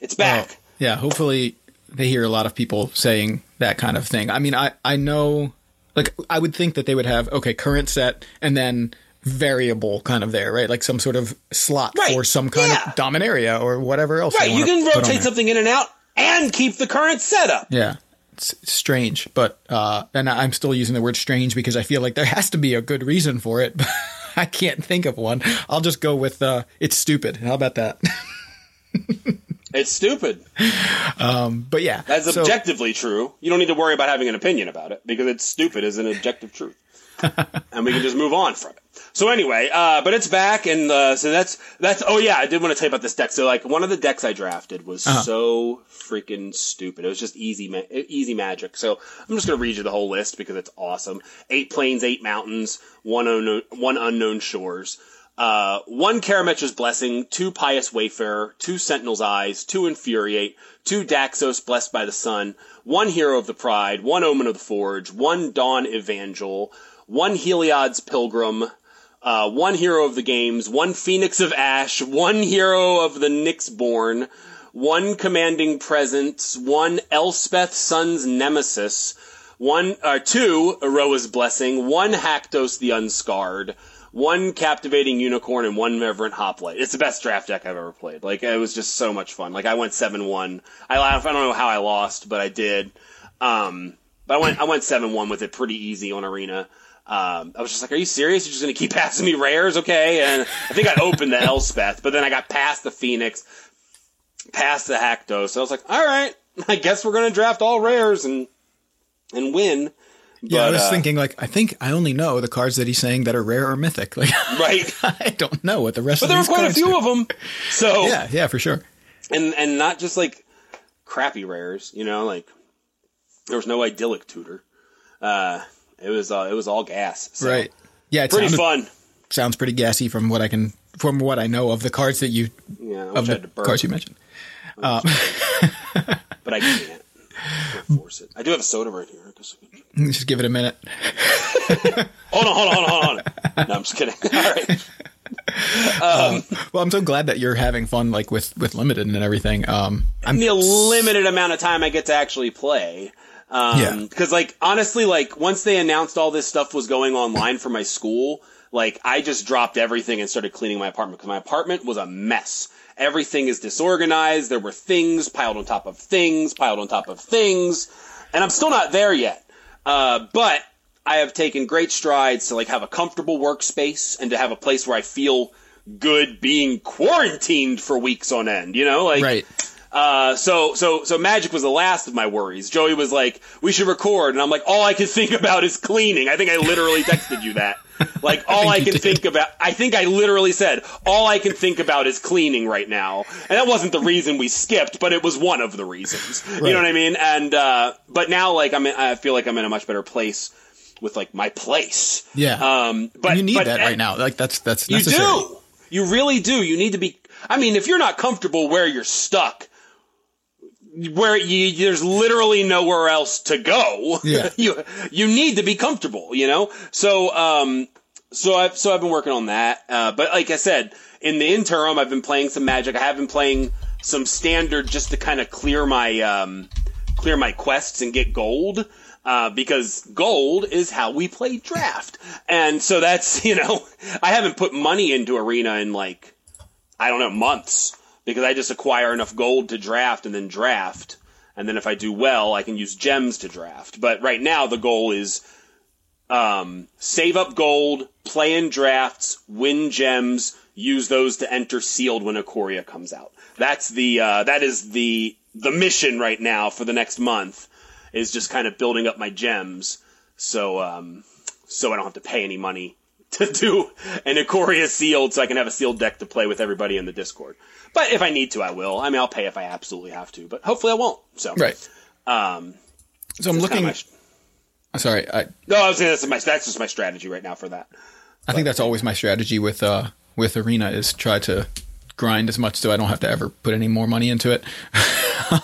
It's back. Well, yeah, hopefully they hear a lot of people saying that kind of thing. I mean, I I know like I would think that they would have okay, current set and then variable kind of there, right? Like some sort of slot Right, for some kind yeah. of dominaria or whatever else. right, you can rotate something in and out and keep the current setup. Yeah. It's strange, but uh and I'm still using the word strange because I feel like there has to be a good reason for it. (laughs) But I can't think of one. I'll just go with uh it's stupid. How about that? (laughs) It's stupid. but yeah. That's so- objectively true. You don't need to worry about having an opinion about it because it's stupid as an objective truth. (laughs) and we can just move on from it. So anyway, uh, but it's back, and uh, so that's that's. Oh yeah, I did want to tell you about this deck. So like, one of the decks I drafted was Uh-huh. so freaking stupid. It was just easy, ma- easy magic. So I'm just gonna read you the whole list because it's awesome. Eight plains, eight mountains, one unknown, one unknown shores. Uh, one Karametra's Blessing, two Pious Wayfarer, two Sentinel's Eyes, two Infuriate, two Daxos Blessed by the Sun, one Hero of the Pride, one Omen of the Forge, one Dawn Evangel, one Heliod's Pilgrim, uh, one Hero of the Games, one Phoenix of Ash, one Hero of the Nyxborn, one Commanding Presence, one Elspeth Sun's Nemesis, one, uh, two Aroa's Blessing, one Haktos the Unscarred, one Captivating Unicorn, and one Reverent Hoplite. It's the best draft deck I've ever played. Like, it was just so much fun. Like, I went 7-1. I laugh, I don't know how I lost, but I did. Um, but I went, I went 7-1 with it pretty easy on Arena. Um, I was just like, are you serious? You're just going to keep (laughs) passing me rares? Okay. And I think I opened the Elspeth, but then I got past the Phoenix, past the Haktos. So I was like, all right, I guess we're going to draft all rares and, and win. Yeah, I was uh, thinking like I think I only know the cards that he's saying that are rare or mythic. (laughs) Like Right. (laughs) I don't know what the rest But of there were quite a few do. of them. So, (laughs) Yeah, yeah, for sure. and, and not just like crappy rares, you know, like there was no idyllic tutor. Uh, it was, uh, it was all gas. So, Right. Yeah, it Pretty sounded- fun. sounds pretty gassy from what I can from what I know of the cards that you Yeah. Of the had to burp, cards you mentioned. but I can't. I force it. I do have a soda right here. I guess I can- Just give it a minute. Hold on, hold on, hold on, hold on. No, I'm just kidding. (laughs) All right. Well, I'm so glad that you're having fun like with with limited and everything. Um I'm the limited amount of time I get to actually play. Um, Yeah. Because, like, honestly, like, once they announced all this stuff was going online for my school, like, I just dropped everything and started cleaning my apartment because my apartment was a mess. Everything is disorganized. There were things piled on top of things, piled on top of things, and I'm still not there yet. Uh, but I have taken great strides to like have a comfortable workspace and to have a place where I feel good being quarantined for weeks on end. You know, like right. Uh, so, so, so magic was the last of my worries. Joey was like, we should record. And I'm like, all I can (laughs) think about is cleaning. I think I literally texted you that. Like, (laughs) all I, you can did. think about, I think I literally said, all I can think about is cleaning right now. And that wasn't the reason we skipped, but it was one of the reasons. You know what I mean? And, uh, but now, like, I'm, in, I feel like I'm in a much better place with, like, my place. Yeah. Um, but you need but- that right now. Like that's that's you do. You really do. You need to be. I mean, if you're not comfortable where you're stuck, where you, there's literally nowhere else to go, Yeah. (laughs) you you need to be comfortable. You know. So um, so I've so I've been working on that. Uh, but like I said, in the interim, I've been playing some Magic. I have been playing some Standard just to kind of clear my um, clear my quests and get gold. Uh, because gold is how we play draft, and so that's (laughs) you know I haven't put money into Arena in like I don't know months because I just acquire enough gold to draft and then draft, and then if I do well, I can use gems to draft. But right now the goal is um, save up gold, play in drafts, win gems, use those to enter sealed when Ikoria comes out. That's the uh, that is the the mission right now for the next month is just kind of building up my gems so um, so I don't have to pay any money (laughs) to do an Ikoria sealed so I can have a sealed deck to play with everybody in the Discord. But if I need to, I will. I mean, I'll pay if I absolutely have to, but hopefully I won't. So Right. Um, So I'm looking. kinda my- sorry, I no, I was saying that's my that's just my strategy right now for that. I think that's always my strategy with uh with arena is try to grind as much so I don't have to ever put any more money into it. (laughs)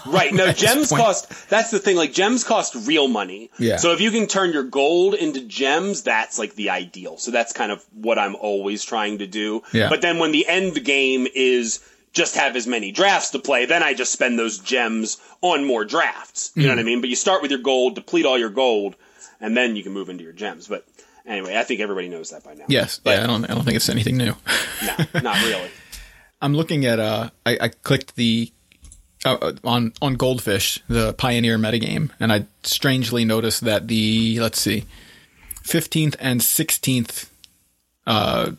Right. No, gems cost. That's the thing. Like gems cost real money. Yeah. So if you can turn your gold into gems, that's like the ideal. So that's kind of what I'm always trying to do. Yeah. But then when the end game is just have as many drafts to play, then I just spend those gems on more drafts. You know what Mm. I mean? But you start with your gold, deplete all your gold, and then you can move into your gems. But anyway, I think everybody knows that by now. Yes, But yeah, I don't I don't think it's anything new. (laughs) no, not really. (laughs) I'm looking at uh I, I clicked the uh, on on Goldfish the Pioneer metagame and I strangely noticed that the let's see 15th and 16th uh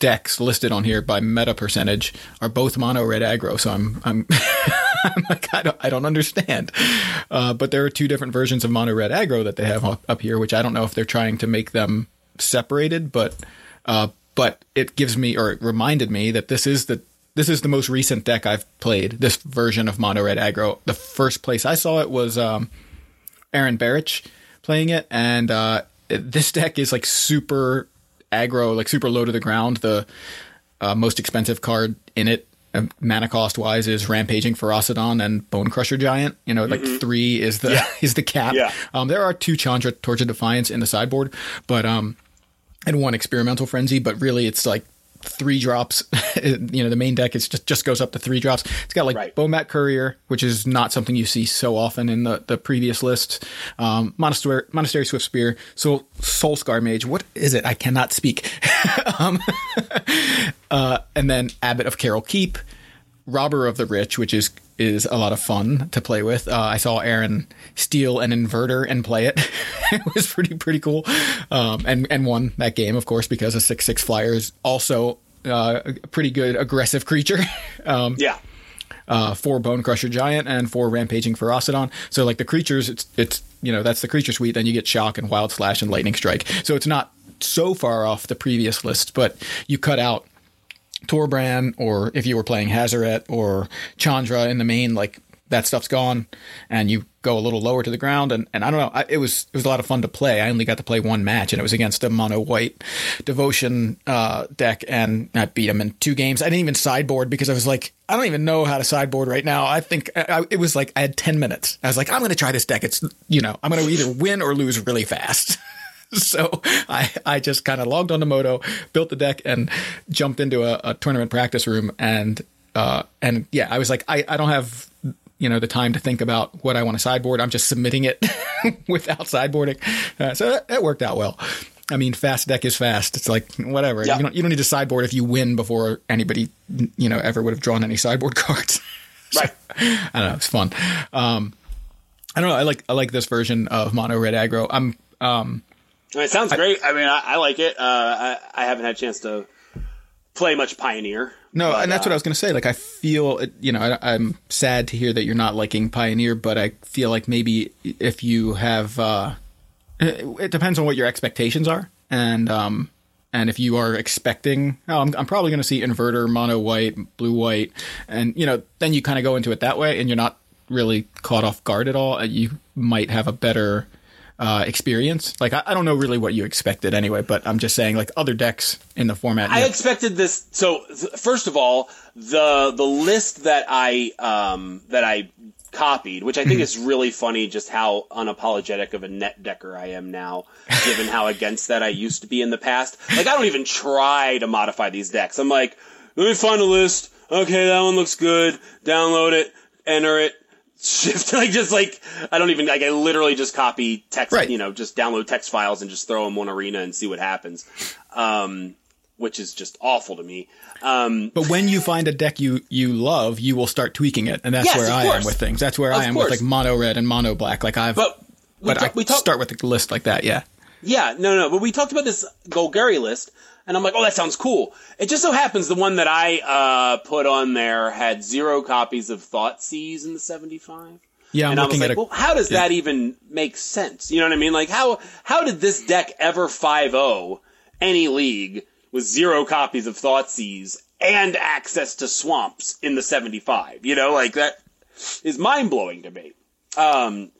decks listed on here by meta percentage are both mono red aggro so I'm I'm (laughs) I'm like I don't I don't understand uh, but there are two different versions of mono red aggro that they have up, up here which I don't know if they're trying to make them separated but uh, but it gives me or it reminded me that this is the this is the most recent deck I've played. This version of Mono Red Aggro. The first place I saw it was um, Aaron Barich playing it, and uh, this deck is like super aggro, like super low to the ground. The uh, most expensive card in it, uh, mana cost wise, is Rampaging Ferocidon and Bonecrusher Giant. You know, like three is the (laughs) is the cap. Yeah. Um, there are two Chandra Torch of Defiance in the sideboard, but um, and one experimental frenzy, but really it's like three drops. (laughs) you know, the main deck is just just goes up to three drops. It's got like Right. Bomat Courier, which is not something you see so often in the, the previous lists. Um, Monastery, Monastery Swiftspear, so Soul-Scar Mage. What is it? I cannot speak. (laughs) um, (laughs) uh, and then Abbot of Keral Keep, Robber of the Rich, which is is a lot of fun to play with. Uh, I saw Aaron steal an inverter and play it. (laughs) it was pretty pretty cool, um, and and won that game, of course, because a six six flyer is also uh, a pretty good aggressive creature. (laughs) um, Yeah. uh, four Bonecrusher Giant and four Rampaging Ferocidon. So like the creatures, it's it's you know that's the creature suite. Then you get Shock and Wild Slash and Lightning Strike. So it's not so far off the previous list, but you cut out Torbran or if you were playing Hazoret or Chandra in the main, like that stuff's gone, and you go a little lower to the ground. And, and I don't know, I, it was it was a lot of fun to play. I only got to play one match, and it was against a mono white devotion uh, deck, and I beat him in two games. I didn't even sideboard because I was like, I don't even know how to sideboard right now. I think I, it was like I had ten minutes. I was like, I'm going to try this deck. It's you know, I'm going to either win or lose really fast. (laughs) (laughs) So I, I just kind of logged on onto Modo, built the deck, and jumped into a, a tournament practice room. And uh, and yeah, I was like, I, I don't have you know the time to think about what I want to sideboard. I'm just submitting it (laughs) without sideboarding. Uh, so that, that worked out well. I mean, fast deck is fast. It's like whatever. Yeah. You don't you don't need to sideboard if you win before anybody you know ever would have drawn any sideboard (laughs) cards. So, Right. I don't know. It's fun. Um, I don't know. I like I like this version of mono red aggro. I'm um, I mean, it sounds great. I mean, I, I like it. Uh, I, I haven't had a chance to play much Pioneer. No, but, and that's uh, what I was going to say. Like, I feel, you know, I, I'm sad to hear that you're not liking Pioneer, but I feel like maybe if you have, uh, it, it depends on what your expectations are, and um, and if you are expecting, oh, I'm, I'm probably going to see inverter, mono white, blue white, and you know, then you kind of go into it that way, and you're not really caught off guard at all. uh, You might have a better. Uh, experience like I, I don't know really what you expected anyway but i'm just saying like other decks in the format I expected this. So th- first of all, the the list that I um, that I copied, which I think is really funny. Just how unapologetic of a net decker I am now, given how (laughs) against that I used to be in the past. Like I don't even try to modify these decks. I'm like, let me find a list. Okay, that one looks good. Download it, enter it, shift (laughs) like just like I don't even like I literally just copy text Right. you know just download text files and just throw them on arena and see what happens um which is just awful to me um But when you find a deck you you love, you will start tweaking it, and that's Yes, where I course. am with things. That's where Of I am course. with like mono red and mono black. Like I've, but we, but ta- I we start with a list like that. Yeah, yeah no no but we talked about this Golgari list and I'm like oh that sounds cool it just so happens the one that I uh put on there had zero copies of Thoughtseize in the 75 yeah. I'm and I was like, a well, how does that even make sense? You know what I mean? Like, how how did this deck ever 5-0 any league with zero copies of Thoughtseize and access to swamps in the 75? You know, like that is mind blowing to me. Um,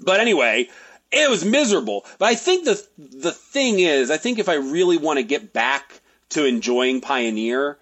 but anyway, it was miserable. But I think the the thing is, I think if I really want to get back to enjoying Pioneer,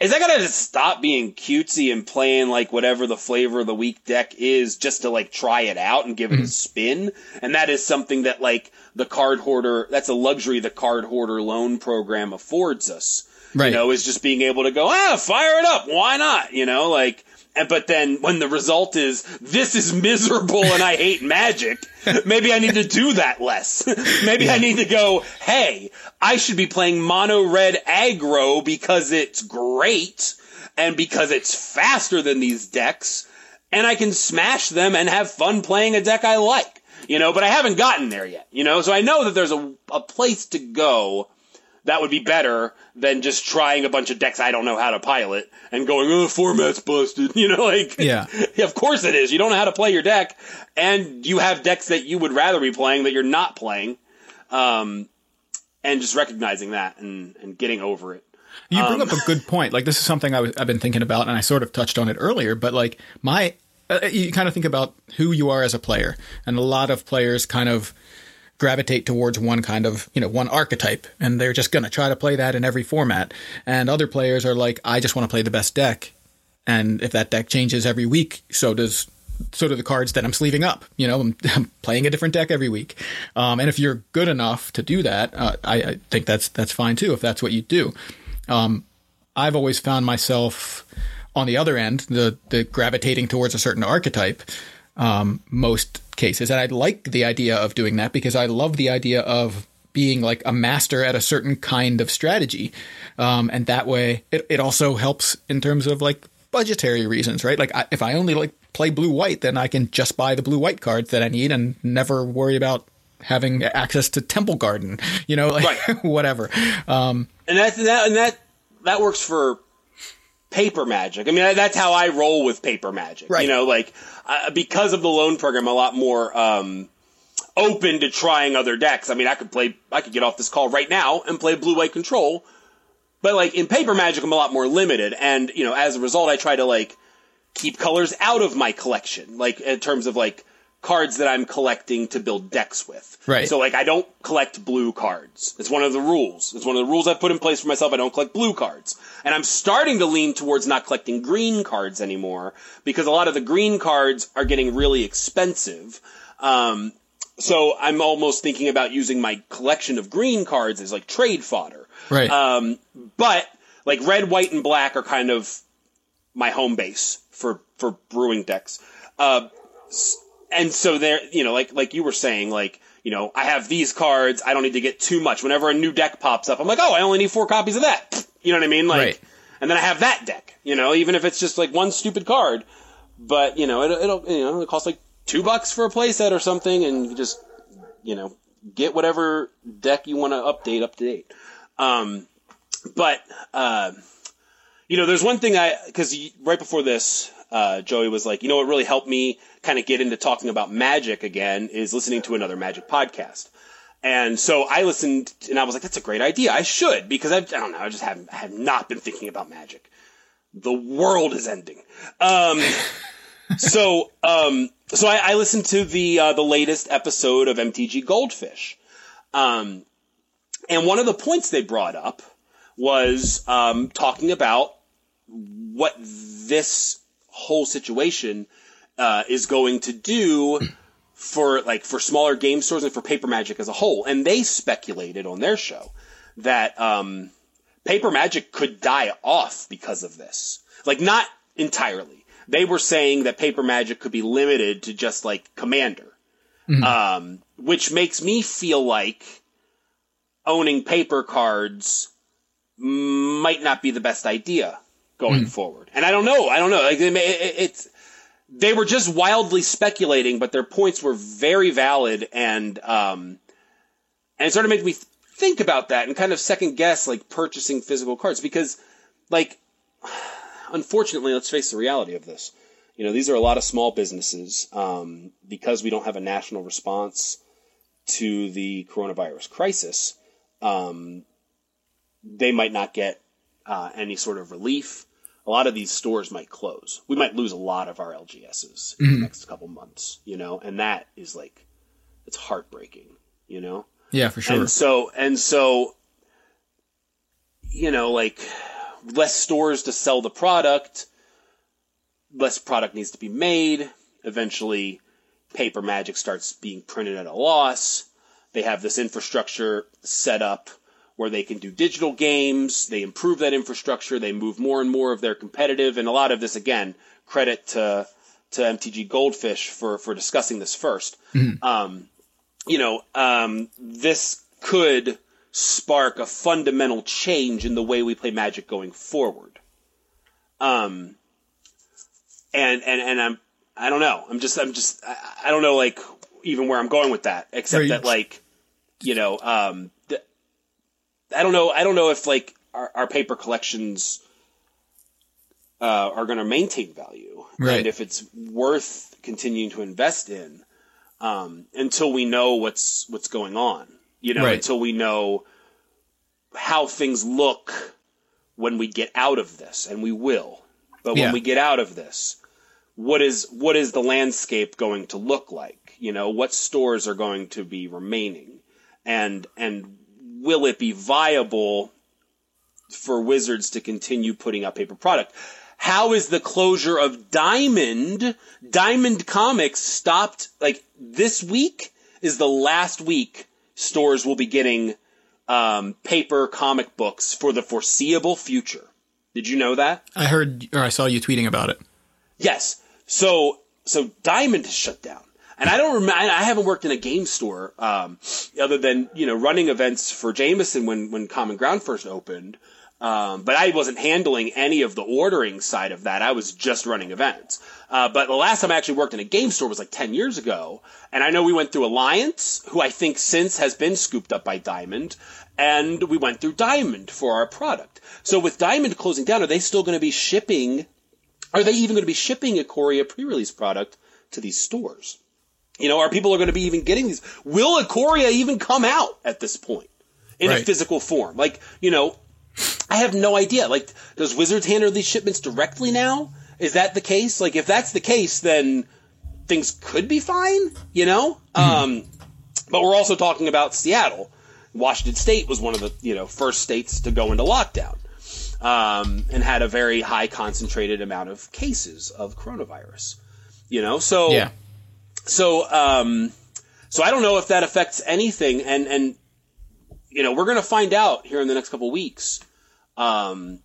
is I gotta just stop being cutesy and playing like whatever the flavor of the week deck is just to like try it out and give it a spin. And that is something that like the Cardhoarder, that's a luxury the Cardhoarder loan program affords us. Right. You know, is just being able to go, ah, fire it up. Why not? You know, like, but then when the result is this is miserable and I hate magic, maybe I need to do that less. (laughs) maybe I need to go, hey, I should be playing mono red aggro because it's great and because it's faster than these decks and I can smash them and have fun playing a deck I like. You know, but I haven't gotten there yet, you know, so I know that there's a, a place to go that would be better than just trying a bunch of decks I don't know how to pilot and going, oh, format's busted. (laughs) You know, like, Yeah. (laughs) of course it is. You don't know how to play your deck, and you have decks that you would rather be playing that you're not playing. Um, and just recognizing that and, and getting over it. You bring Um, up a good point. Like this is something I was, I've been thinking about, and I sort of touched on it earlier. But like my, uh, you kind of think about who you are as a player, and a lot of players kind of gravitate towards one kind of you know one archetype, and they're just going to try to play that in every format. And other players are like, I just want to play the best deck, and if that deck changes every week, so does so do the cards that I'm sleeving up. You know, I'm, (laughs) I'm playing a different deck every week. Um, and if you're good enough to do that, uh, I, I think that's that's fine too. If that's what you do. Um, I've always found myself on the other end, the the gravitating towards a certain archetype. Um, most cases, and I like the idea of doing that because I love the idea of being like a master at a certain kind of strategy, um, and that way it, it also helps in terms of like budgetary reasons, right? Like I, if I only like play blue white, then I can just buy the blue white cards that I need and never worry about having access to Temple Garden, you know, like Right. (laughs) whatever. Um, and that's that and that that works for paper magic. I mean, that's how I roll with paper magic. Right. You know, like uh, because of the loan program, I'm a lot more um, open to trying other decks. I mean, I could play, I could get off this call right now and play blue white control. But like in paper magic, I'm a lot more limited, and you know, as a result, I try to like keep colors out of my collection, like in terms of like cards that I'm collecting to build decks with. Right. So like I don't collect blue cards. It's one of the rules. It's one of the rules I've put in place for myself. I don't collect blue cards. And I'm starting to lean towards not collecting green cards anymore because a lot of the green cards are getting really expensive. Um, so I'm almost thinking about using my collection of green cards as like trade fodder. right. Um, but like red, white, and black are kind of my home base for for brewing decks. Uh, and so there, you know, like like you were saying, like you know, I have these cards. I don't need to get too much. Whenever a new deck pops up, I'm like, oh, I only need four copies of that. (laughs) You know what I mean? Like, Right. and then I have that deck. You know, even if it's just like one stupid card, but you know, it, it'll you know, it costs like two bucks for a playset or something, and you just you know get whatever deck you want to update up to date. Um, but uh, you know, there's one thing I because right before this, uh, Joey was like, you know, what really helped me kind of get into talking about magic again is listening to another magic podcast. And so I listened, and I was like, "That's a great idea. I should because I, I don't know. I just have I have not been thinking about magic. The world is ending. Um, (laughs) so um, so I, I listened to the uh, the latest episode of MTG Goldfish, um, and one of the points they brought up was um, talking about what this whole situation uh, is going to do for like for smaller game stores and for Paper Magic as a whole. And they speculated on their show that um, Paper Magic could die off because of this. Like not entirely. They were saying that Paper Magic could be limited to just like Commander, um, which makes me feel like owning paper cards might not be the best idea going forward. And I don't know. I don't know. Like it, it, it's they were just wildly speculating, but their points were very valid, and um, and it sort of made me think about that and kind of second guess like purchasing physical cards because, like, (sighs) unfortunately, let's face the reality of this. You know, these are a lot of small businesses um, because we don't have a national response to the coronavirus crisis. Um, they might not get uh, any sort of relief. A lot of these stores might close. We might lose a lot of our LGSs in the mm-hmm. next couple months, you know, and that is like, it's heartbreaking, you know? Yeah, for sure. And so, and so, you know, like less stores to sell the product, less product needs to be made. Eventually, Paper Magic starts being printed at a loss. They have this infrastructure set up where they can do digital games. They improve that infrastructure. They move more and more of their competitive, and a lot of this again credit to to MTG Goldfish for for discussing this 1st Um, you know, um, this could spark a fundamental change in the way we play Magic going forward. Um, and and and I'm I don't know. I'm just I'm just I, I don't know like even where I'm going with that, except that like you know um, I don't know I don't know if like our, our paper collections uh, are going to maintain value, Right. and if it's worth continuing to invest in um, until we know what's what's going on. You know, Right. until we know how things look when we get out of this, and we will. But when Yeah. we get out of this, what is what is the landscape going to look like? You know, what stores are going to be remaining, and and will it be viable for Wizards to continue putting out paper product? How is the closure of Diamond? Diamond Comics stopped like this week is the last week stores will be getting um, paper comic books for the foreseeable future. Did you know that? I heard or I saw you tweeting about it. Yes. So so Diamond is shut down. And I don't remember. I haven't worked in a game store um, other than you know running events for Jameson when when Common Ground first opened. Um, but I wasn't handling any of the ordering side of that. I was just running events. Uh, but the last time I actually worked in a game store was like 10 years ago. And I know we went through Alliance, who I think since has been scooped up by Diamond. And we went through Diamond for our product. So with Diamond closing down, are they still going to be shipping are they even going to be shipping a Ikoria pre-release product to these stores? You know, are people are going to be even getting these? Will Ikoria even come out at this point in a physical form? Like, you know, I have no idea. Like, does Wizards handle these shipments directly now? Is that the case? Like, if that's the case, then things could be fine. You know, um, but we're also talking about Seattle. Washington State was one of the you know first states to go into lockdown um, and had a very high concentrated amount of cases of coronavirus. You know, so Yeah. So um, so I don't know if that affects anything, and and you know we're going to find out here in the next couple weeks um,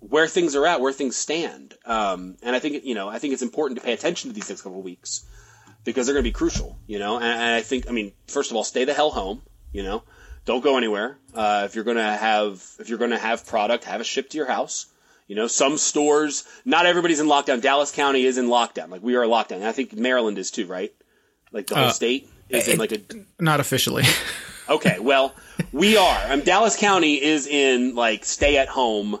where things are at, where things stand, um, and I think you know I think it's important to pay attention to these next couple weeks because they're going to be crucial. You know, and, and I think I mean first of all, stay the hell home. You know, don't go anywhere. Uh, if you're to have if you're going to have product, have it shipped to your house. You know, some stores, not everybody's in lockdown. Dallas County is in lockdown. Like we are lockdown. And I think Maryland is too, right? Like the whole Uh, state is in like a Not officially. (laughs) Okay, well, we are. Um, Dallas County is in like stay at home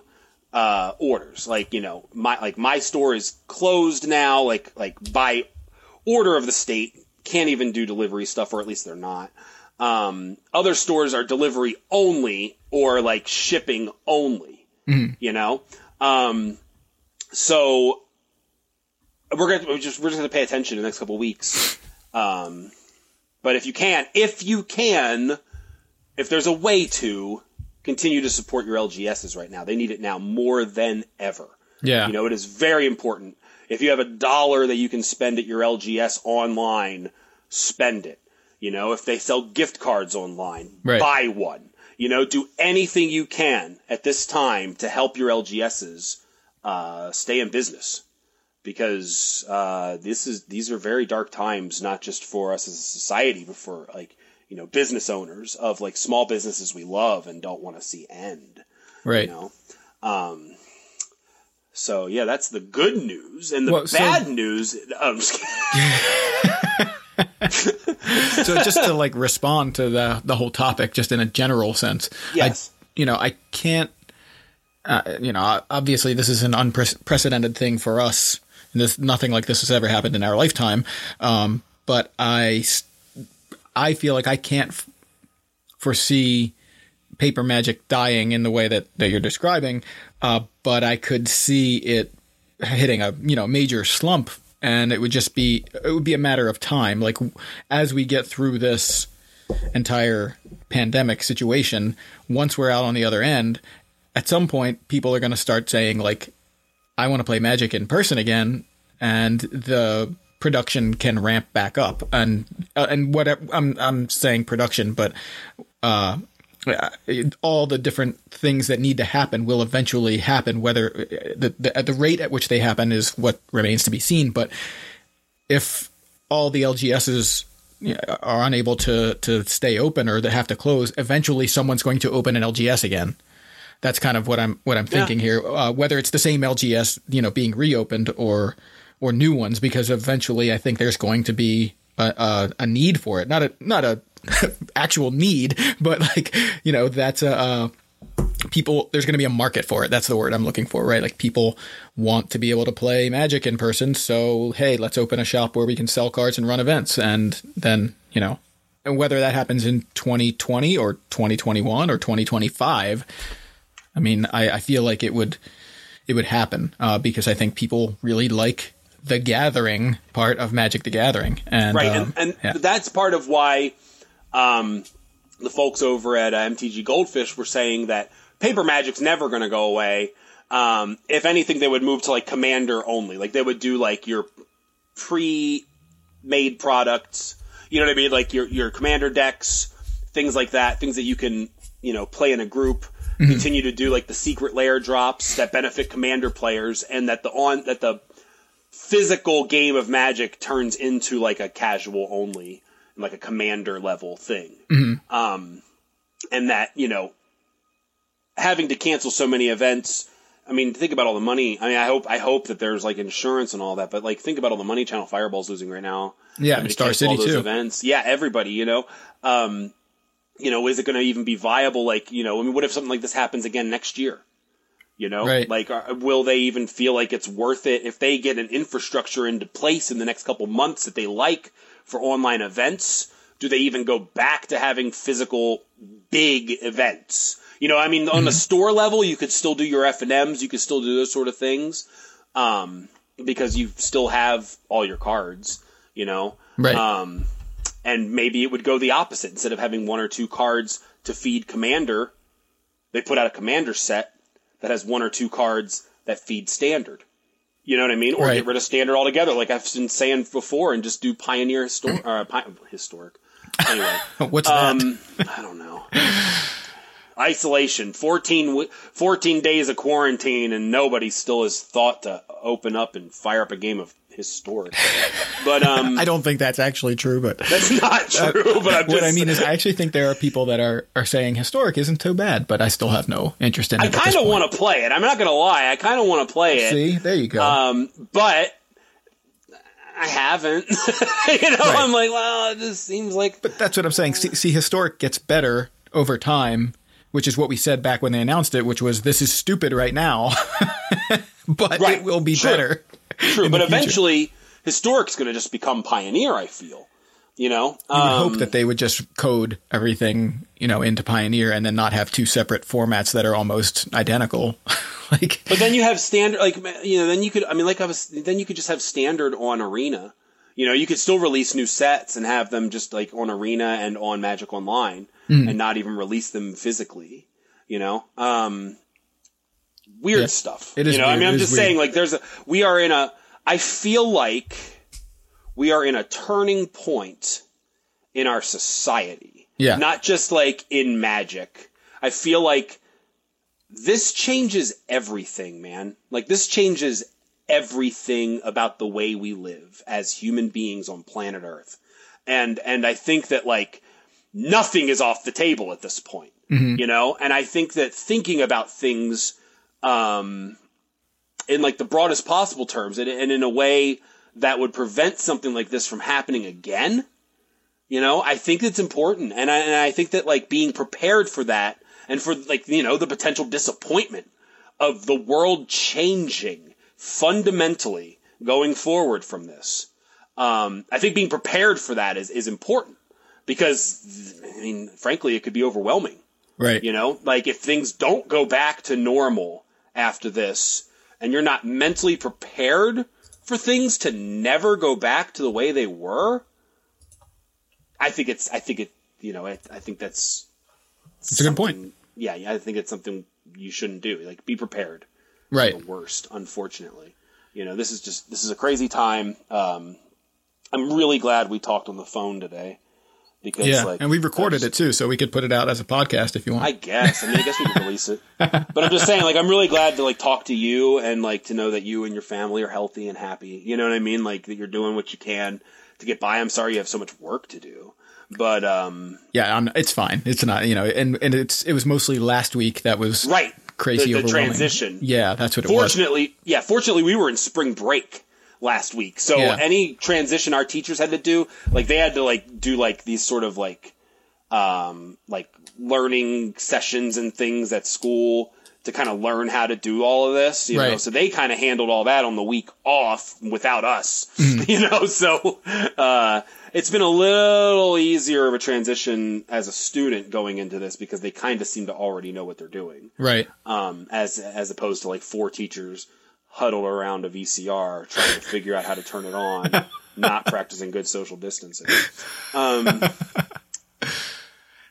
uh, orders. Like you know, my like my store is closed now. Like like by order of the state, can't even do delivery stuff, or at least they're not. Um, other stores are delivery only or like shipping only. You know, um, so we're gonna we're just we're just gonna pay attention in the next couple weeks. Um, but if you can, if you can, if there's a way to continue to support your LGSs right now, they need it now more than ever. Yeah. You know, it is very important. If you have a dollar that you can spend at your LGS online, spend it. You know, if they sell gift cards online, Right. buy one. You know, do anything you can at this time to help your LGSs uh, stay in business because uh, this is these are very dark times, not just for us as a society, but for like you know business owners of like small businesses we love and don't want to see end. Right. You know, um, so yeah, that's the good news, and the Well, so- bad news. (laughs) I'm just kidding. (laughs) (laughs) so just to like respond to the the whole topic, just in a general sense. Yes. I, you know, I can't. Uh, you know, obviously, this is an unprecedented thing for us. And this nothing like this has ever happened in our lifetime. Um, but I feel like I can't f- foresee paper magic dying in the way that, that you're describing. Uh, but I could see it hitting a you know major slump, and it would just be it would be a matter of time. Like as we get through this entire pandemic situation, once we're out on the other end, at some point people are going to start saying like, "I want to play Magic in person again," and the production can ramp back up. And uh, and what I'm I'm saying production, but uh, all the different things that need to happen will eventually happen. Whether the, the at the rate at which they happen is what remains to be seen. But if all the LGSs are unable to to stay open or they have to close, eventually someone's going to open an LGS again. That's kind of what I'm what I'm thinking here. Uh, whether it's the same LGS, you know, being reopened or or new ones, because eventually I think there's going to be a, a, need for it. Not a not a (laughs) actual need, but like you know that's a. Uh, people there's going to be a market for it that's the word i'm looking for right like people want to be able to play magic in person so hey let's open a shop where we can sell cards and run events and then you know and whether that happens in 2020 or 2021 or 2025 i mean i, I feel like it would it would happen uh, because i think people really like the gathering part of magic the gathering and right, um, and, and yeah. that's part of why um, the folks over at uh, MTG Goldfish were saying that paper magic's never going to go away. Um, if anything, they would move to like commander only. Like they would do like your pre-made products. You know what I mean? Like your your commander decks, things like that. Things that you can you know play in a group. Continue to do like the Secret Lair drops that benefit commander players, and that the on that the physical game of magic turns into like a casual only like a commander level thing. Um and that you know having to cancel so many events i mean think about all the money. I mean i hope i hope that there's like insurance and all that but like think about all the money ChannelFireball's losing right now. Yeah and star city too. events. Yeah everybody you know. Um you know is it going to even be viable? Like you know i mean what if something like this happens again next year you know, Right. like, are, will they even feel like it's worth it if they get an infrastructure into place in the next couple months that they like for online events? Do they even go back to having physical big events? You know, I mean, on the store level, you could still do your F and M's, you could still do those sort of things, um, because you still have all your cards. You know, Right. Um, and maybe it would go the opposite. Instead of having one or two cards to feed Commander, they put out a Commander set that has one or two cards that feed Standard. You know what I mean? Or Right. get rid of Standard altogether, like I've been saying before, and just do Pioneer histor- (clears throat) uh, pi- historic. Anyway, (laughs) what's that um, I don't know. Isolation, 14, wi- 14 days of quarantine, and nobody still has thought to open up and fire up a game of historic. But um, (laughs) i don't think that's actually true but (laughs) that's not true. but I'm just, what I mean is, I actually think there are people that are, are saying historic isn't too bad, but I still have no interest in it. I kind of want to play it. I'm not going to lie. I kind of want to play it. See, there you go. Um, but I haven't. (laughs) you know, Right. I'm like, well, it just seems like. but that's what I'm saying. See, see, historic gets better over time, which is what we said back when they announced it, which was this is stupid right now, but Right. it will be True. better. True, but future. eventually, historic's going to just become pioneer. I feel. You know, I would um, hope that they would just code everything, you know, into Pioneer and then not have two separate formats that are almost identical. (laughs) like, But then you have standard, like you know, then you could. I mean, like I was, then you could just have standard on Arena. You know, you could still release new sets and have them just like on Arena and on Magic Online, and not even release them physically. You know, um, weird Yeah. stuff. It is You know, I mean, I'm just weird. saying, like, there's a, we are in a, I feel like we are in a turning point in our society. Yeah. Not just like in magic. I feel like this changes everything, man. Like, this changes everything about the way we live as human beings on planet Earth. And, and I think that, like, nothing is off the table at this point, mm-hmm. you know? And I think that thinking about things, um, in like the broadest possible terms and, and in a way that would prevent something like this from happening again, you know, I think it's important. And I, and I think that like being prepared for that and for like, you know, the potential disappointment of the world changing fundamentally going forward from this. Um, I think being prepared for that is, is important because, I mean, frankly, it could be overwhelming. Right. You know, like if things don't go back to normal after this and you're not mentally prepared for things to never go back to the way they were, I think it's, I think it, you know, I, I think that's, It's a good point. Yeah, yeah, I think it's something you shouldn't do. Like, be prepared Right. the worst, unfortunately. You know, this is just this is a crazy time. Um, I'm really glad we talked on the phone today because, Yeah. like, and we recorded I it too, so we could put it out as a podcast if you want. I guess. I mean, I guess we can release it. (laughs) But I'm just saying, like, I'm really glad to like talk to you and like to know that you and your family are healthy and happy. You know what I mean? Like that you're doing what you can to get by. I'm sorry you have so much work to do, but um, yeah, I'm, it's fine. It's not, you know, and and it's it was mostly last week that was right, crazy the, the transition. Yeah, that's what it was. Fortunately, yeah, fortunately, we were in spring break last week, so Yeah. any transition our teachers had to do, like they had to like do like these sort of like, um, like learning sessions and things at school to kind of learn how to do all of this, you know. So they kind of handled all that on the week off without us, (laughs) you know. So uh, it's been a little easier of a transition as a student going into this because they kind of seem to already know what they're doing Right. um, as as opposed to like four teachers huddled around a VCR trying to figure out how to turn it on, (laughs) not practicing good social distancing. Um,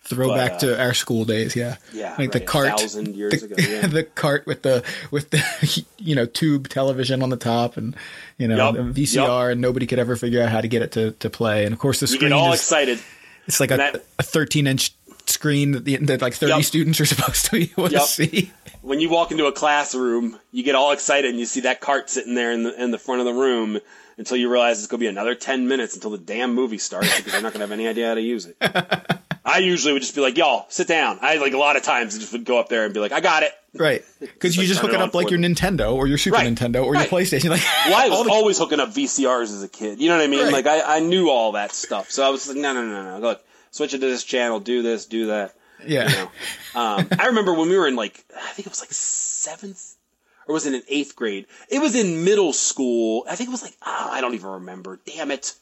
Throwback But, uh, to our school days. Yeah. yeah, Like the right, a cart. thousand years the, ago. (laughs) Yeah. the cart with the with the (laughs) you know tube television on the top and you know the VCR and nobody could ever figure out how to get it to, to play and of course the you screen get all excited. it's like a, that- a 13 inch screen that, the, that like 30 Yup. students are (laughs) supposed to be able to see. When you walk into a classroom, you get all excited and you see that cart sitting there in the in the front of the room until you realize it's going to be another ten minutes until the damn movie starts because they're not going to have any idea how to use it. (laughs) I usually would just be like, "Y'all, sit down." I like a lot of times just would go up there and be like, "I got it." Right. Because you like just hook it up like your. Nintendo or your Super Right. Nintendo or Right. your PlayStation. Like Well, I (laughs) was the- always hooking up VCRs as a kid. You know what I mean? Right. Like I, I knew all that stuff. So I was like, no, no, no, no. Look, switch it to this channel. Do this. Do that. yeah. You know. Um, I remember when we were in like, I think it was like seventh, or was it in eighth grade? It was in middle school. I think it was like, oh, I don't even remember. Damn it.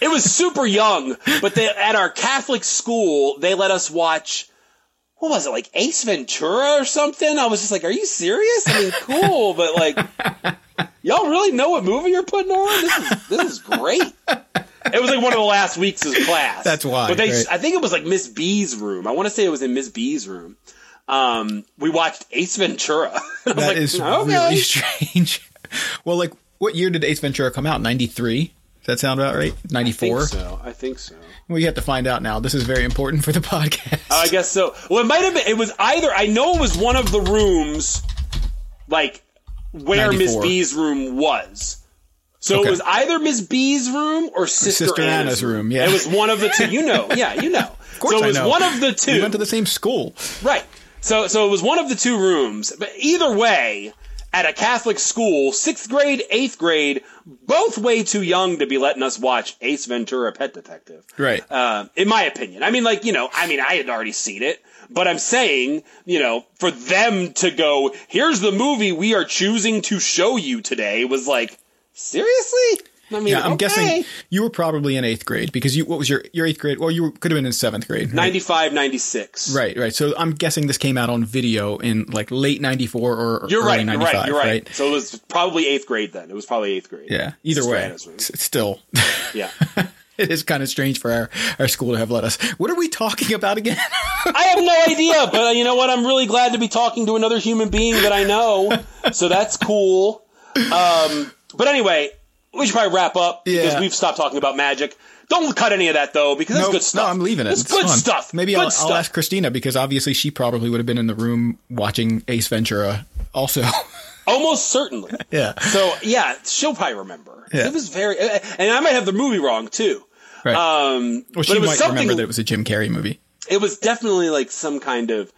It was super young, but they, at our Catholic school, they let us watch. What was it like Ace Ventura or something? I was just like, "Are you serious? I mean, cool, but like, y'all really know what movie you're putting on? This is this is great." It was like one of the last weeks of class. That's why, But they, right. I think it was like Miss B's room. I want to say it was in Miss B's room. Um, we watched Ace Ventura. (laughs) That like, is okay. really (laughs) strange. well, like what year did Ace Ventura come out? 93? Does that sound about right? 94? so. I think so. We have to find out now. This is very important for the (laughs) podcast. I guess so. Well, it might have been. It was either. I know it was one of the rooms, like where Miss B's room was. So Okay. it was either Miss B's room or Sister, Sister Anna's, Anna's room, yeah. it was one of the two. You know, (laughs) yeah, you know. Of course so it was one of the two. we went to the same school. Right. So so it was one of the two rooms. But either way, at a Catholic school, sixth grade, eighth grade, both way too young to be letting us watch Ace Ventura: Pet Detective. Right. Uh, in my opinion, I mean, like you know, I mean, I had already seen it, but I'm saying, you know, for them to go, here's the movie we are choosing to show you today, was like, seriously. I mean, yeah, I'm okay. guessing you were probably in eighth grade because you. What was your your eighth grade? Well, you were- could have been in seventh grade. Right? 95, 96. Right, right. So I'm guessing this came out on video in like late '94 or You're early right. You're right. You're right. So it was probably eighth grade then. It was probably eighth grade. Yeah. Either way, it's still. (laughs) Yeah. it is kind of strange for our, our school to have let us. What are we talking about again? (laughs) I have no idea, but uh, you know what? I'm really glad to be talking to another human being that I know. So that's cool. Um, but anyway, we should probably wrap up because Yeah. we've stopped talking about magic. Don't cut any of that though, because that's Nope. good stuff. No, I'm leaving it. It's, It's good fun. stuff. Maybe good I'll, stuff. I'll ask Christina because obviously she probably would have been in the room watching Ace Ventura also. (laughs) Almost certainly. yeah. So yeah, she'll probably remember. Yeah. It was very, and I might have the movie wrong too. Right. Um, well, but she might remember that it was a Jim Carrey movie. it was definitely like some kind of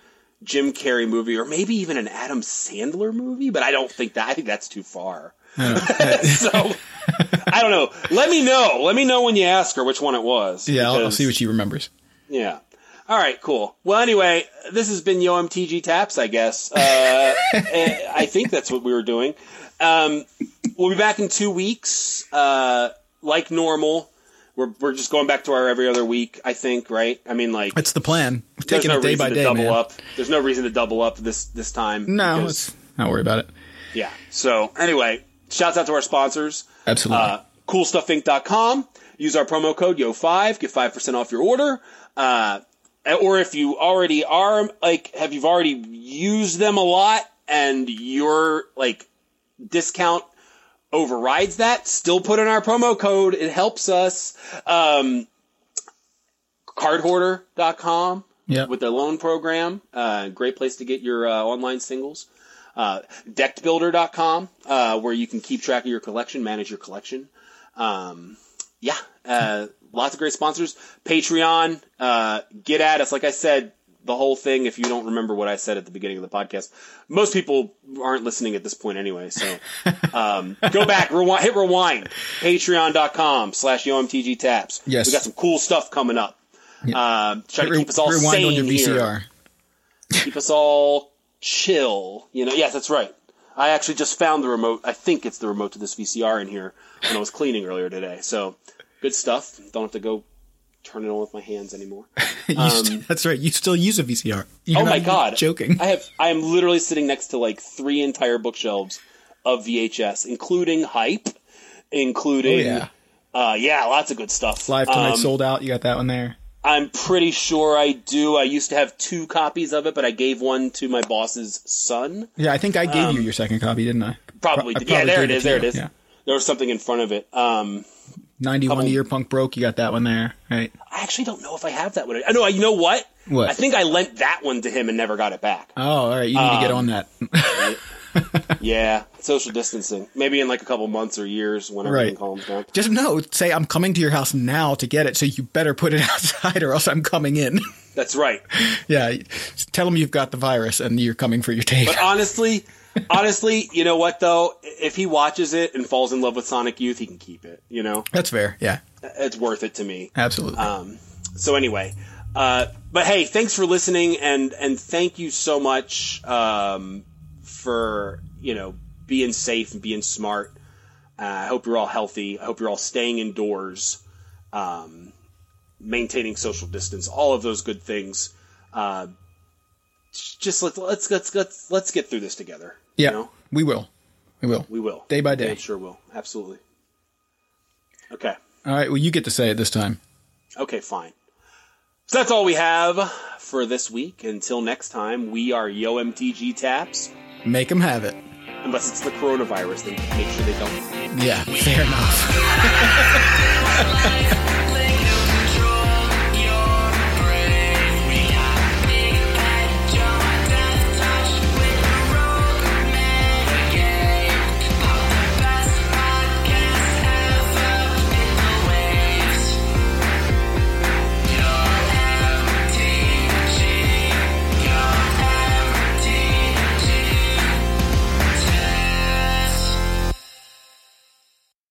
Jim Carrey movie, or maybe even an Adam Sandler movie. But I don't think that. I think that's too far. (laughs) so I don't know. Let me know. Let me know when you ask her which one it was. Yeah, I'll, I'll see what she remembers. Yeah. All right, cool. Well, anyway, this has been Yo MTG Taps, I guess. Uh, (laughs) eh, I think that's what we were doing. Um, we'll be back in two weeks, uh, like normal. We're, we're just going back to our every other week, I think, right? I mean, like, That's the plan. We're there's taking no it day reason by to day, double man. up. There's no reason to double up this this time. No, because- let's not worry about it. yeah. So, anyway, shouts out to our sponsors. Absolutely. Uh, coolstuffinc.com. Use our promo code YO5, get 5% off your order. Uh, or if you already are, like, have you've already used them a lot and your, like, discount overrides that, still put in our promo code. It helps us. Um, cardhoarder.com yeah. with their loan program. Uh, great place to get your uh, online singles. Uh, deckedbuilder.com, uh, where you can keep track of your collection, manage your collection. Um, yeah, uh, lots of great sponsors. Patreon, uh, get at us. Like I said, the whole thing, if you don't remember what I said at the beginning of the podcast, most people aren't listening at this point anyway. So, (laughs) um, go back, rewind, hit rewind, patreon.com slash YOMTG taps. Yes. We got some cool stuff coming up. Uh, try to Re- keep us all sane here VCR. keep us all chill. You know, yes, that's right. I actually just found the remote. I think it's the remote to this VCR in here when I was cleaning earlier today. So good stuff. Don't have to go turn it on with my hands anymore. (laughs) St- that's right. You still use a VCR. You're Um, oh my god! Joking. I have. I am literally sitting next to like three entire bookshelves of VHS, including Hype, including. Oh, yeah. Uh, yeah, lots of good stuff. Live tonight Um, sold out. You got that one there. I'm pretty sure I do. I used to have two copies of it, but I gave one to my boss's son. Yeah, I think I gave you your second copy, didn't I? Um, Probably. I yeah, there it it is. There it is. yeah. There was something in front of it. Um, 91 Couple- year punk broke. You got that one there, right? I actually don't know if I have that one. I know. You know what? What? I think I lent that one to him and never got it back. Oh, all right. You need to get Um, on that. (laughs) Yeah, social distancing. Maybe in like a couple months or years when Right. everything calms down. Just no. Say I'm coming to your house now to get it, so you better put it (laughs) outside, or else I'm coming in. That's right. (laughs) yeah. Tell them you've got the virus and you're coming for your take. But honestly, honestly, you know what though? If he watches it and falls in love with Sonic Youth, he can keep it. You know, That's fair. Yeah. it's worth it to me. Absolutely. Um, so anyway, uh, but hey, thanks for listening, and and thank you so much um, for you know being safe and being smart. Uh, I hope you're all healthy. I hope you're all staying indoors, um, maintaining social distance, all of those good things. Uh, just let's let's let's let's let's get through this together. Yeah. You know? We will. We will. We will Day by day. Damn sure will. Absolutely. Okay. All right. Well, you get to say it this time. Okay, fine. So that's all we have for this week. Until next time, we are Yo MTG Taps. Make them have it. Unless it's the coronavirus, then make sure they don't. Yeah. Fair enough. (laughs)